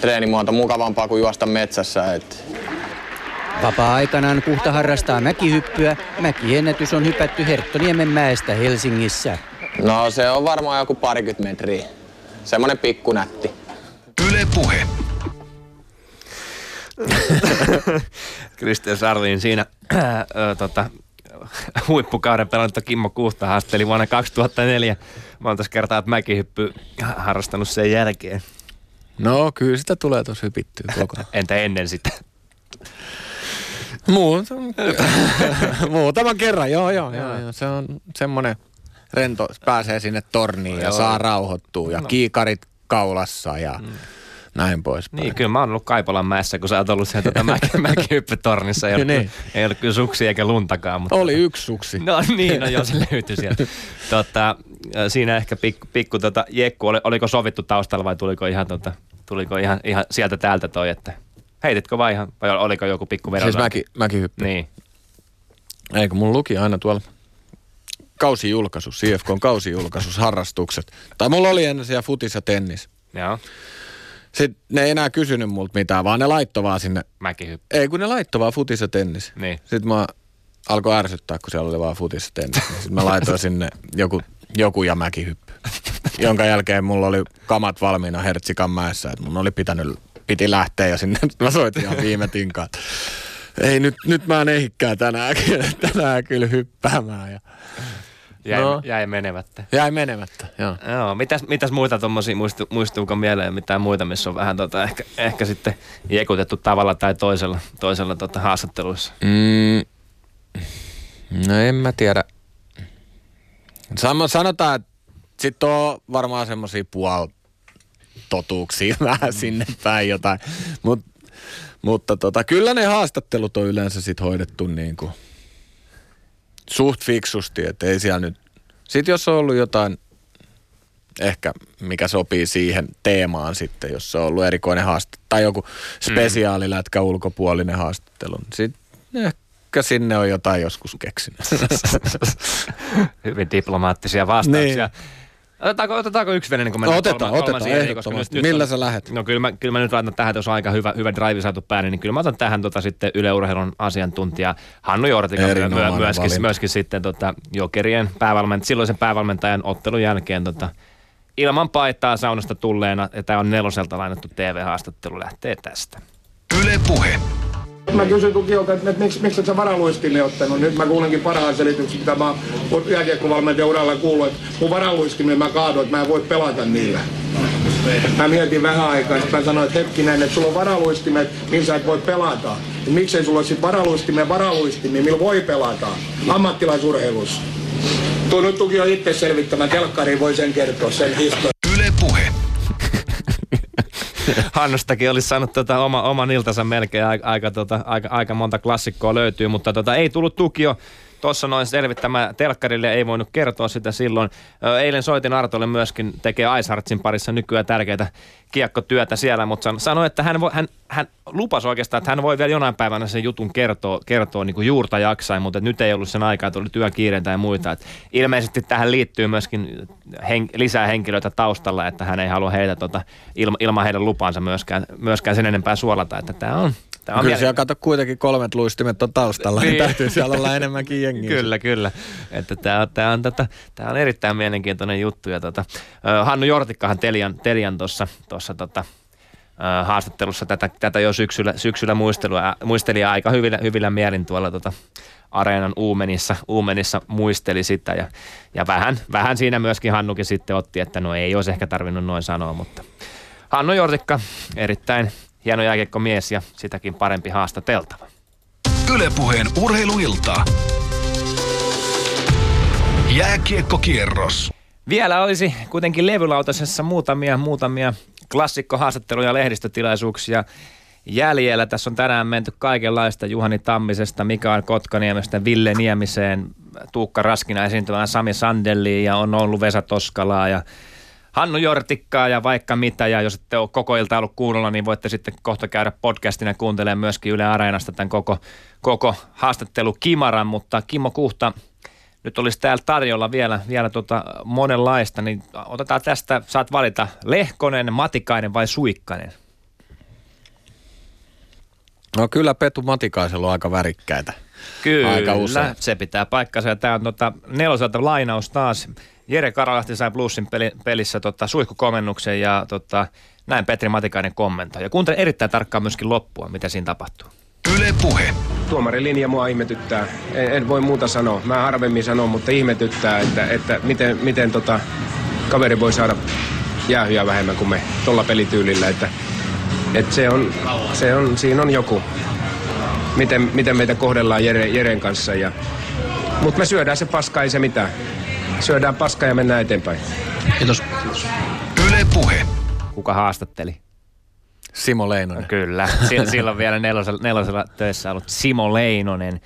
treenimuoto, mukavampaa kuin juosta metsässä. Et Vapaa-aikanaan Kuhta harrastaa mäkihyppyä. Mäkiennätys on hypätty Herttoniemen mäestä Helsingissä. no se on varmaan joku parikymmentä metriä. Semmonen pikkunätti. Yle Puhe. Kristian Sarliin siinä ö, tota, huippukauden pelannut Kimmo Kuhta haasteli vuonna 2004 monta kertaa, että mäkihyppy harrastanut sen jälkeen. No kyllä sitä tulee tosi hypittyä koko ajan. Entä ennen sitä? Muuta, muutaman kerran, joo, joo, joo, joo. Se on semmoinen rento, pääsee sinne torniin ja Joo. saa rauhoittua ja No. kiikarit kaulassa ja mm. näin pois. Niin, kyllä mä oon ollut Kaipolan mäessä, kun sä oot ollut siellä tota mäki, mäkihyppytornissa. Ei, ollut, Niin. ei ollut kyllä suksi eikä luntakaan. Mutta... Oli yksi suksi. No niin, no joo, se löytyi sieltä. Tota, siinä ehkä pikku, pikku tota, jekku, oli, oliko sovittu taustalla vai tuliko ihan, tota, tuliko ihan, ihan sieltä täältä toi, että heititkö vai ihan, vai oliko joku pikku vedon? Siis mäki, mäkihyppy. Niin. Eikö mun luki aina tuolla kausijulkaisu, CFK on kausijulkaisus, harrastukset. Tai mulla oli ennen siellä futis ja tennis. Joo. Sitten ne ei enää kysynyt multa mitään, vaan ne laittoi vaan sinne. Mäkihyppy. Ei, kun ne laittoi vaan futis ja tennis. Niin. Sitten mä alkoi ärsyttää, kun siellä oli vaan futis ja tennis. Sitten mä laitoin sinne joku, joku ja mäkihyppy. Jonka jälkeen mulla oli kamat valmiina Hertsikan mäessä, että mun oli pitänyt, piti lähteä ja sinne mä soitin ihan viime tinkaan. Ei nyt, nyt mä en ehikään tänään, kyllä- tänään kyllä hyppäämään. Ja Jäi, No. no. jäi menemättä. jäi menemättä, joo. Joo, mitäs, mitäs muita tuommoisia, muistu, muistuuko mieleen mitään muita, missä on vähän tota, ehkä, ehkä sitten jekutettu tavalla tai toisella, toisella tota, haastatteluissa? Mm, no en mä tiedä. Samo, sanotaan, että sitten on varmaan semmoisia puol totuuksia vähän sinne päin jotain. Mut, mutta tota, kyllä ne haastattelut on yleensä sit hoidettu niin kuin suht fiksusti, että ei siellä nyt... Sitten jos on ollut jotain ehkä, mikä sopii siihen teemaan sitten, jos se on ollut erikoinen haastattelu tai joku spesiaalilätkä ulkopuolinen haastattelu, niin sitten ehkä sinne on jotain joskus keksinyt. Hyvin diplomaattisia vastauksia. Niin. Otetaanko, otetaanko yksi vene, niin kun No, mennään otetaan, kolma- otetaan, eriin, koska ehdottomasti. Millä sä lähet? No kyllä mä, kyllä mä nyt laitan tähän, että jos on aika hyvä, hyvä drive saatu päälle, niin kyllä mä otan tähän tota, sitten Yle Urheilun asiantuntija Hannu Jortika myö, Erinomainen myö, myöskin, valinta. myöskin sitten tota, Jokerien päävalmentajan, silloisen päävalmentajan ottelun jälkeen tota, ilman paitaa saunasta tulleena, ja tämä on neloselta lainattu TV-haastattelu, lähtee tästä. Yle Puhe. Mä kysyin Tukiolta, että, että miksi, miksi et sä varaluistimia ottanut? Nyt mä kuulenkin parhaan selityksen, mitä mä oon jääkiekkovalmentajan uralla kuullut, että mun varaluistimia mä kaadoin, että mä en voi pelata niillä. Mä mietin vähän aikaa, että mä sanoin, että hetkinen, että sulla on varaluistimet, millä sä et voi pelata. Et miksei sulla ole sit varaluistimia varaluistimia, millä voi pelata ammattilaisurheilussa. Tuo nyt Tuki on itse selvittämään, telkkariin voi sen kertoa, sen historian. Yle Puhe. Hannustakin olisi saanut tota oma, oman iltansa melkein aika, aika, tota, aika, aika monta klassikkoa löytyy, mutta tota, ei tullut tukio tuossa noin selvittämään telkkarille, ei voinut kertoa sitä silloin. Eilen soitin Artolle myöskin, tekee Iceheartsin parissa nykyään tärkeitä kiekkotyötä siellä, mutta san- sanoi, että hän, voi, hän, hän lupasi oikeastaan, että hän voi vielä jonain päivänä sen jutun kertoa, kertoa niin kuin juurta jaksain, mutta nyt ei ollut sen aikaa, että oli työkiireitä ja muita. Et ilmeisesti tähän liittyy myöskin hen, lisää henkilöitä taustalla, että hän ei halua heitä tota, ilma, ilman heidän lupaansa myöskään, myöskään sen enempää suolata, että tämä on, tää on Kyllä siellä kato kuitenkin kolmet luistimet on taustalla, niin, Niin. täytyy siellä olla enemmänkin jengiä. Kyllä, kyllä. Että tämä, tämä, on, tätä, tämä on erittäin mielenkiintoinen juttu. Ja tota, ö, Hannu Jortikkahan Telian, Telian tuossa, tuossa tota, ö, haastattelussa tätä, tätä jo syksyllä, syksyllä muistelua, muisteli aika hyvillä, hyvillä mielin tuolla tota, areenan uumenissa, uumenissa muisteli sitä ja, ja vähän, vähän siinä myöskin Hannukin sitten otti, että no ei olisi ehkä tarvinnut noin sanoa, mutta Hannu Jortikka, erittäin hieno jääkiekkomies ja sitäkin parempi haastateltava. Yle Puheen urheiluilta. Jääkiekkokierros. Vielä olisi kuitenkin levylautasessa muutamia, muutamia klassikkohaastatteluja ja lehdistötilaisuuksia jäljellä. Tässä on tänään menty kaikenlaista Juhani Tammisesta, Mikael Kotkaniemestä, Ville Niemiseen, Tuukka Raskina esiintymään Sami Sandelliin ja on ollut Vesa Toskalaa ja Hannu Jortikkaa ja vaikka mitä. Ja jos ette ole koko ilta ollut kuunnella, niin voitte sitten kohta käydä podcastina kuuntelemaan myöskin Yle Areenasta tämän koko, koko haastattelu Kimaran. Mutta Kimmo Kuhta, nyt olisi täällä tarjolla vielä, vielä tota monenlaista, niin otetaan tästä, saat valita Lehkonen, Matikainen vai Suikkanen. No kyllä Petu Matikaisella on aika värikkäitä. Kyllä, Aika usein. se pitää paikkansa. Ja Tämä on tota, neloselta lainaus taas. Jere Karalahti sai Bluesin peli, pelissä tota, suihkukomennuksen ja tota, näin Petri Matikainen kommentoi. Ja kuuntele erittäin tarkkaan myöskin loppua, mitä siinä tapahtuu. Yle Puhe. Tuomarin linja mua ihmetyttää. En, en voi muuta sanoa. Mä harvemmin sanon, mutta ihmetyttää, että, että miten, miten tota, kaveri voi saada jäähyä vähemmän kuin me tuolla pelityylillä. Että, että se on, se on, siinä on joku, miten, miten meitä kohdellaan Jere, Jeren kanssa. Ja, mutta me syödään se paska, ei se mitään. Syödään paska ja mennään eteenpäin. Kiitos. Yle Puhe. Kuka haastatteli? Simo Leinonen. Kyllä, Si- silloin vielä nelosella, nelosella töissä ollut Simo Leinonen.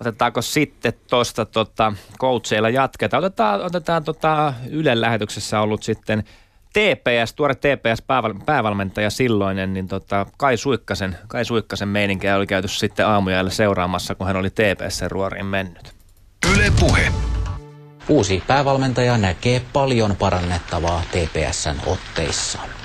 Otetaanko sitten tuosta tota, coacheilla jatketaan? Otetaan, otetaan tota Ylen lähetyksessä ollut sitten TPS, tuore TPS pääval, päävalmentaja silloinen, niin tota, Kai Suikkasen, Kai Suikkasen meininkiä oli käyty sitten aamujäällä seuraamassa, kun hän oli TPSn ruoriin mennyt. Yle Puhe. Uusi päävalmentaja näkee paljon parannettavaa TPSn otteissa.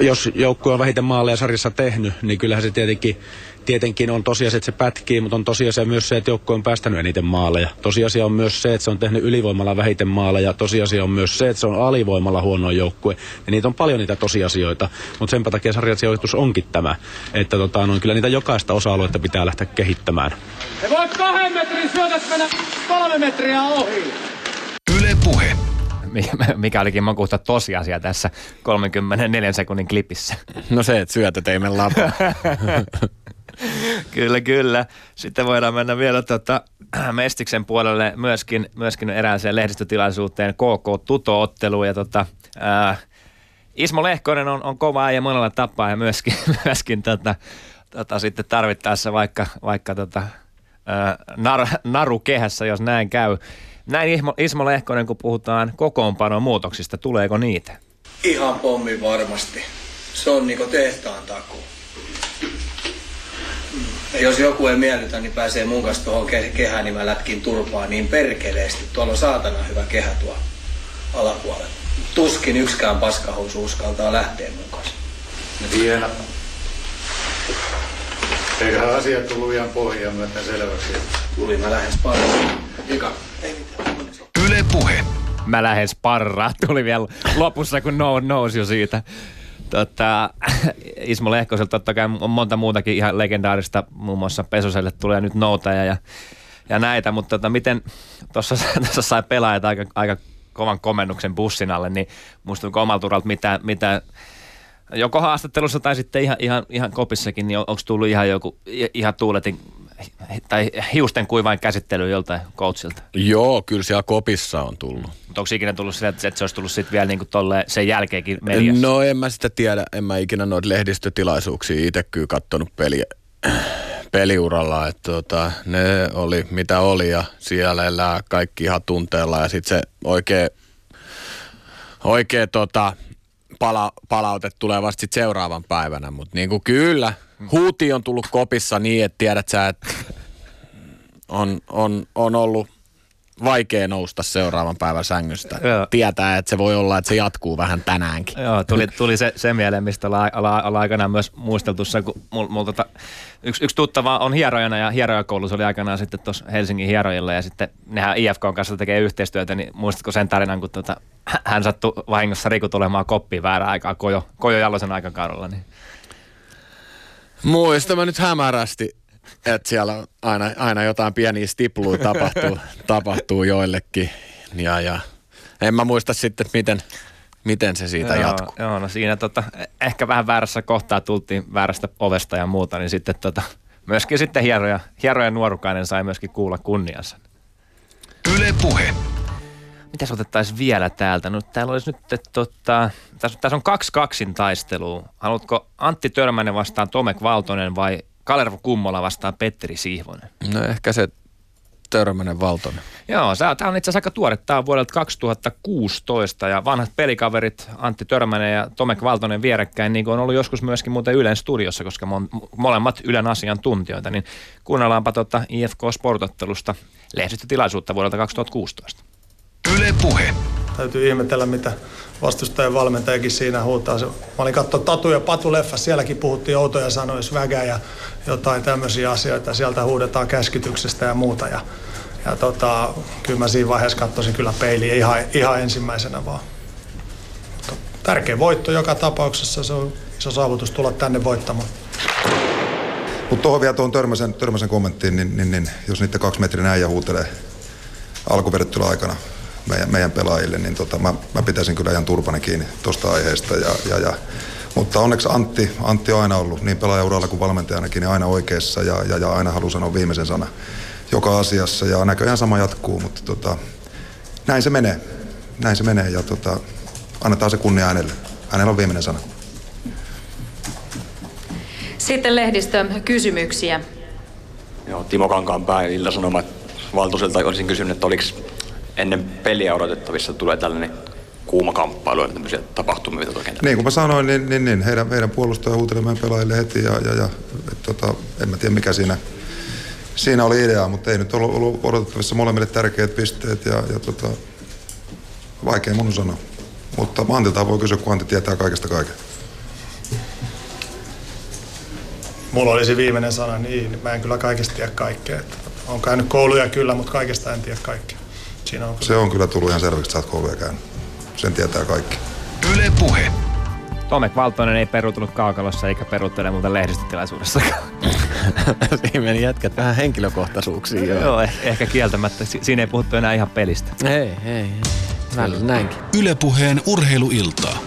Jos joukkue on vähiten maaleja sarjassa tehnyt, niin kyllähän se tietenkin, tietenkin on tosiasia, että se pätkii, mutta on tosiasia myös se, että joukkue on päästänyt eniten maaleja. Tosiasia on myös se, että se on tehnyt ylivoimalla vähiten maaleja. Tosiasia on myös se, että se on alivoimalla huono joukkue. Ja niitä on paljon niitä tosiasioita, mutta sen takia sarjasijoitus onkin tämä, että tota, no, kyllä niitä jokaista osa-aluetta pitää lähteä kehittämään. He voit kahden metrin syötös mennä kolme metriä ohi. Yle Puhe. Mikä- olikin makuutta tosiasia tässä 34 sekunnin klipissä. No se, että syötöt ei mene lapaan. kyllä, kyllä. Sitten voidaan mennä vielä tota, Mestiksen puolelle myöskin, myöskin erääseen lehdistötilaisuuteen KK Tuto-otteluun. Ja tota, ää, Ismo Lehkonen on, on kova äijä monella tapaa ja myöskin, myöskin tota, tota, sitten tarvittaessa vaikka, vaikka tota, ää, nar, naru kehässä, jos näin käy. Näin Ismo, Ismo Lehkonen, kun puhutaan kokoonpanon muutoksista, tuleeko niitä? Ihan pommi varmasti. Se on niinku tehtaan takuu. Ja jos joku ei miellytä, niin pääsee mun kanssa tuohon ke- kehään, niin mä lätkin turpaa niin perkeleesti. Tuolla on saatana hyvä kehä tuo alapuolella. tuskin yksikään paskahousu uskaltaa lähteä mukaan. Hieno. Eiköhän asiat tullut ihan pohjaan myöten selväksi. Tuli mä lähes paljon. Ika. Yle Puhe. Mä lähden sparraa, tuli vielä lopussa, kun nou, nousi jo siitä. Tota, Ismo Lehkoselta totta kai on monta muutakin ihan legendaarista, muun muassa Pesoselle tulee nyt noutaja ja, ja näitä, mutta tota, miten tuossa sai pelaajat aika, aika kovan komennuksen bussin alle, niin muistuuko omalta uralta mitä, mitä joko haastattelussa tai sitten ihan, ihan, ihan kopissakin, niin on, onko tullut ihan joku ihan tuuletin tai hiusten kuivain käsittely joltain coachilta? Joo, kyllä siellä kopissa on tullut. Mutta onko ikinä tullut sitä, että se olisi tullut sitten vielä niinku tolle sen jälkeenkin mediassa? No en mä sitä tiedä, en mä ikinä noita lehdistötilaisuuksia itse kyllä kattonut peliä peliuralla, että tota, ne oli mitä oli ja siellä elää kaikki ihan tunteella ja sitten se oikein, oikein tota, pala, palaute tulee vasta sit seuraavan päivänä, mutta niinku kyllä, huuti on tullut kopissa niin, että tiedät sä, että on, on, on ollut vaikea nousta seuraavan päivän sängystä. Joo. Tietää, että se voi olla, että se jatkuu vähän tänäänkin. Joo, tuli, tuli se, se mieleen, mistä ollaan olla, olla aikanaan myös muisteltu se, kun mul, mul, tota, yksi, yksi tuttava on hierojana ja hierojakoulussa oli aikanaan sitten tuossa Helsingin hierojilla ja sitten nehän IFK kanssa tekee yhteistyötä, niin muistatko sen tarinan, kun tota, hän sattui vahingossa Riku tulemaan koppiin väärään aikaa Kojo, Kojo Jalosen aikakaudella, niin Muista mä nyt hämärästi, että siellä on aina, aina jotain pieniä stipluja tapahtuu, tapahtuu joillekin. Ja, ja en mä muista sitten, että miten, miten se siitä joo, jatkuu. Joo, no siinä tota, ehkä vähän väärässä kohtaa tultiin väärästä ovesta ja muuta, niin sitten tota, myöskin sitten hieroja, hieroja nuorukainen sai myöskin kuulla kunniansa. Yle Puhe. Mitäs otettaisiin vielä täältä? No täällä olisi nyt, että tota, tässä, tässä on kaksi kaksin taistelua. Haluatko Antti Törmänen vastaan Tomek Valtonen vai Kalervo Kummola vastaan Petteri Sihvonen? No ehkä se Törmänen Valtonen. Joo, tämä on itse asiassa aika tuore. Tämä on vuodelta 2016 ja vanhat pelikaverit Antti Törmänen ja Tomek Valtonen vierekkäin, niin kuin on ollut joskus myöskin muuten Ylen studiossa, koska molemmat Ylen asiantuntijoita, niin kuunnellaanpa tuota IFK Sportottelusta lehdistötilaisuutta vuodelta 2016. Yle Puhe. Täytyy ihmetellä, mitä vastustajan valmentajakin siinä huutaa. Mä olin katsoa Tatu ja Patu leffa, sielläkin puhuttiin outoja sanoja, svägää ja jotain tämmöisiä asioita. Sieltä huudetaan käskytyksestä ja muuta. Ja, ja tota, kyllä mä siinä vaiheessa katsoisin kyllä peiliä ihan, ihan ensimmäisenä vaan. Mutta tärkeä voitto joka tapauksessa, se on iso saavutus tulla tänne voittamaan. Mutta tuohon vielä tuohon törmäsen, törmäsen kommenttiin, niin, niin, niin, jos niiden kaksi metrin äijä huutelee alkuperättelyä aikana meidän, meidän pelaajille, niin tota, mä, mä, pitäisin kyllä ihan turpani kiinni tuosta aiheesta. Ja, ja, ja, mutta onneksi Antti, Antti on aina ollut niin pelaajauralla kuin valmentajanakin niin aina oikeassa ja, ja, ja aina haluaa sanoa viimeisen sana joka asiassa ja näköjään sama jatkuu, mutta tota, näin se menee. Näin se menee ja tota, annetaan se kunnia hänelle. Hänellä on viimeinen sana. Sitten lehdistön kysymyksiä. Joo, Timo Kankaanpää, Ilta-Sanomat Valtuuselta olisin kysynyt, että oliko ennen peliä odotettavissa, tulee tällainen kuuma kamppailu ja tämmöisiä tapahtumia, kentällä? Niin kuin mä sanoin, niin, niin, niin heidän, heidän puolustaja huuteli meidän pelaajille heti ja, ja, ja et, tota, en mä tiedä mikä siinä, siinä oli idea, mutta ei nyt ollut, ollut odotettavissa molemmille tärkeät pisteet ja, ja tota, vaikea mun sanoa. Mutta Antilta voi kysyä, kun Antti tietää kaikesta kaiken. Mulla olisi viimeinen sana, niin mä en kyllä kaikesta tiedä kaikkea. Että on käynyt kouluja kyllä, mutta kaikesta en tiedä kaikkea. Siinä on Se on kyllä tullut ihan selväksi, että sä oot kouluja käynyt. Sen tietää kaikki. Yle Puhe. Tomek Valtonen ei peruutunut kaukalossa eikä peruuttele muuten lehdistötilaisuudessa. Siinä meni jätkät vähän henkilökohtaisuuksiin. Joo. Joo, eh- ehkä kieltämättä. Si- Siinä ei puhuttu enää ihan pelistä. Ei, ei. Välillä näinkin. Yle Puheen urheiluiltaa.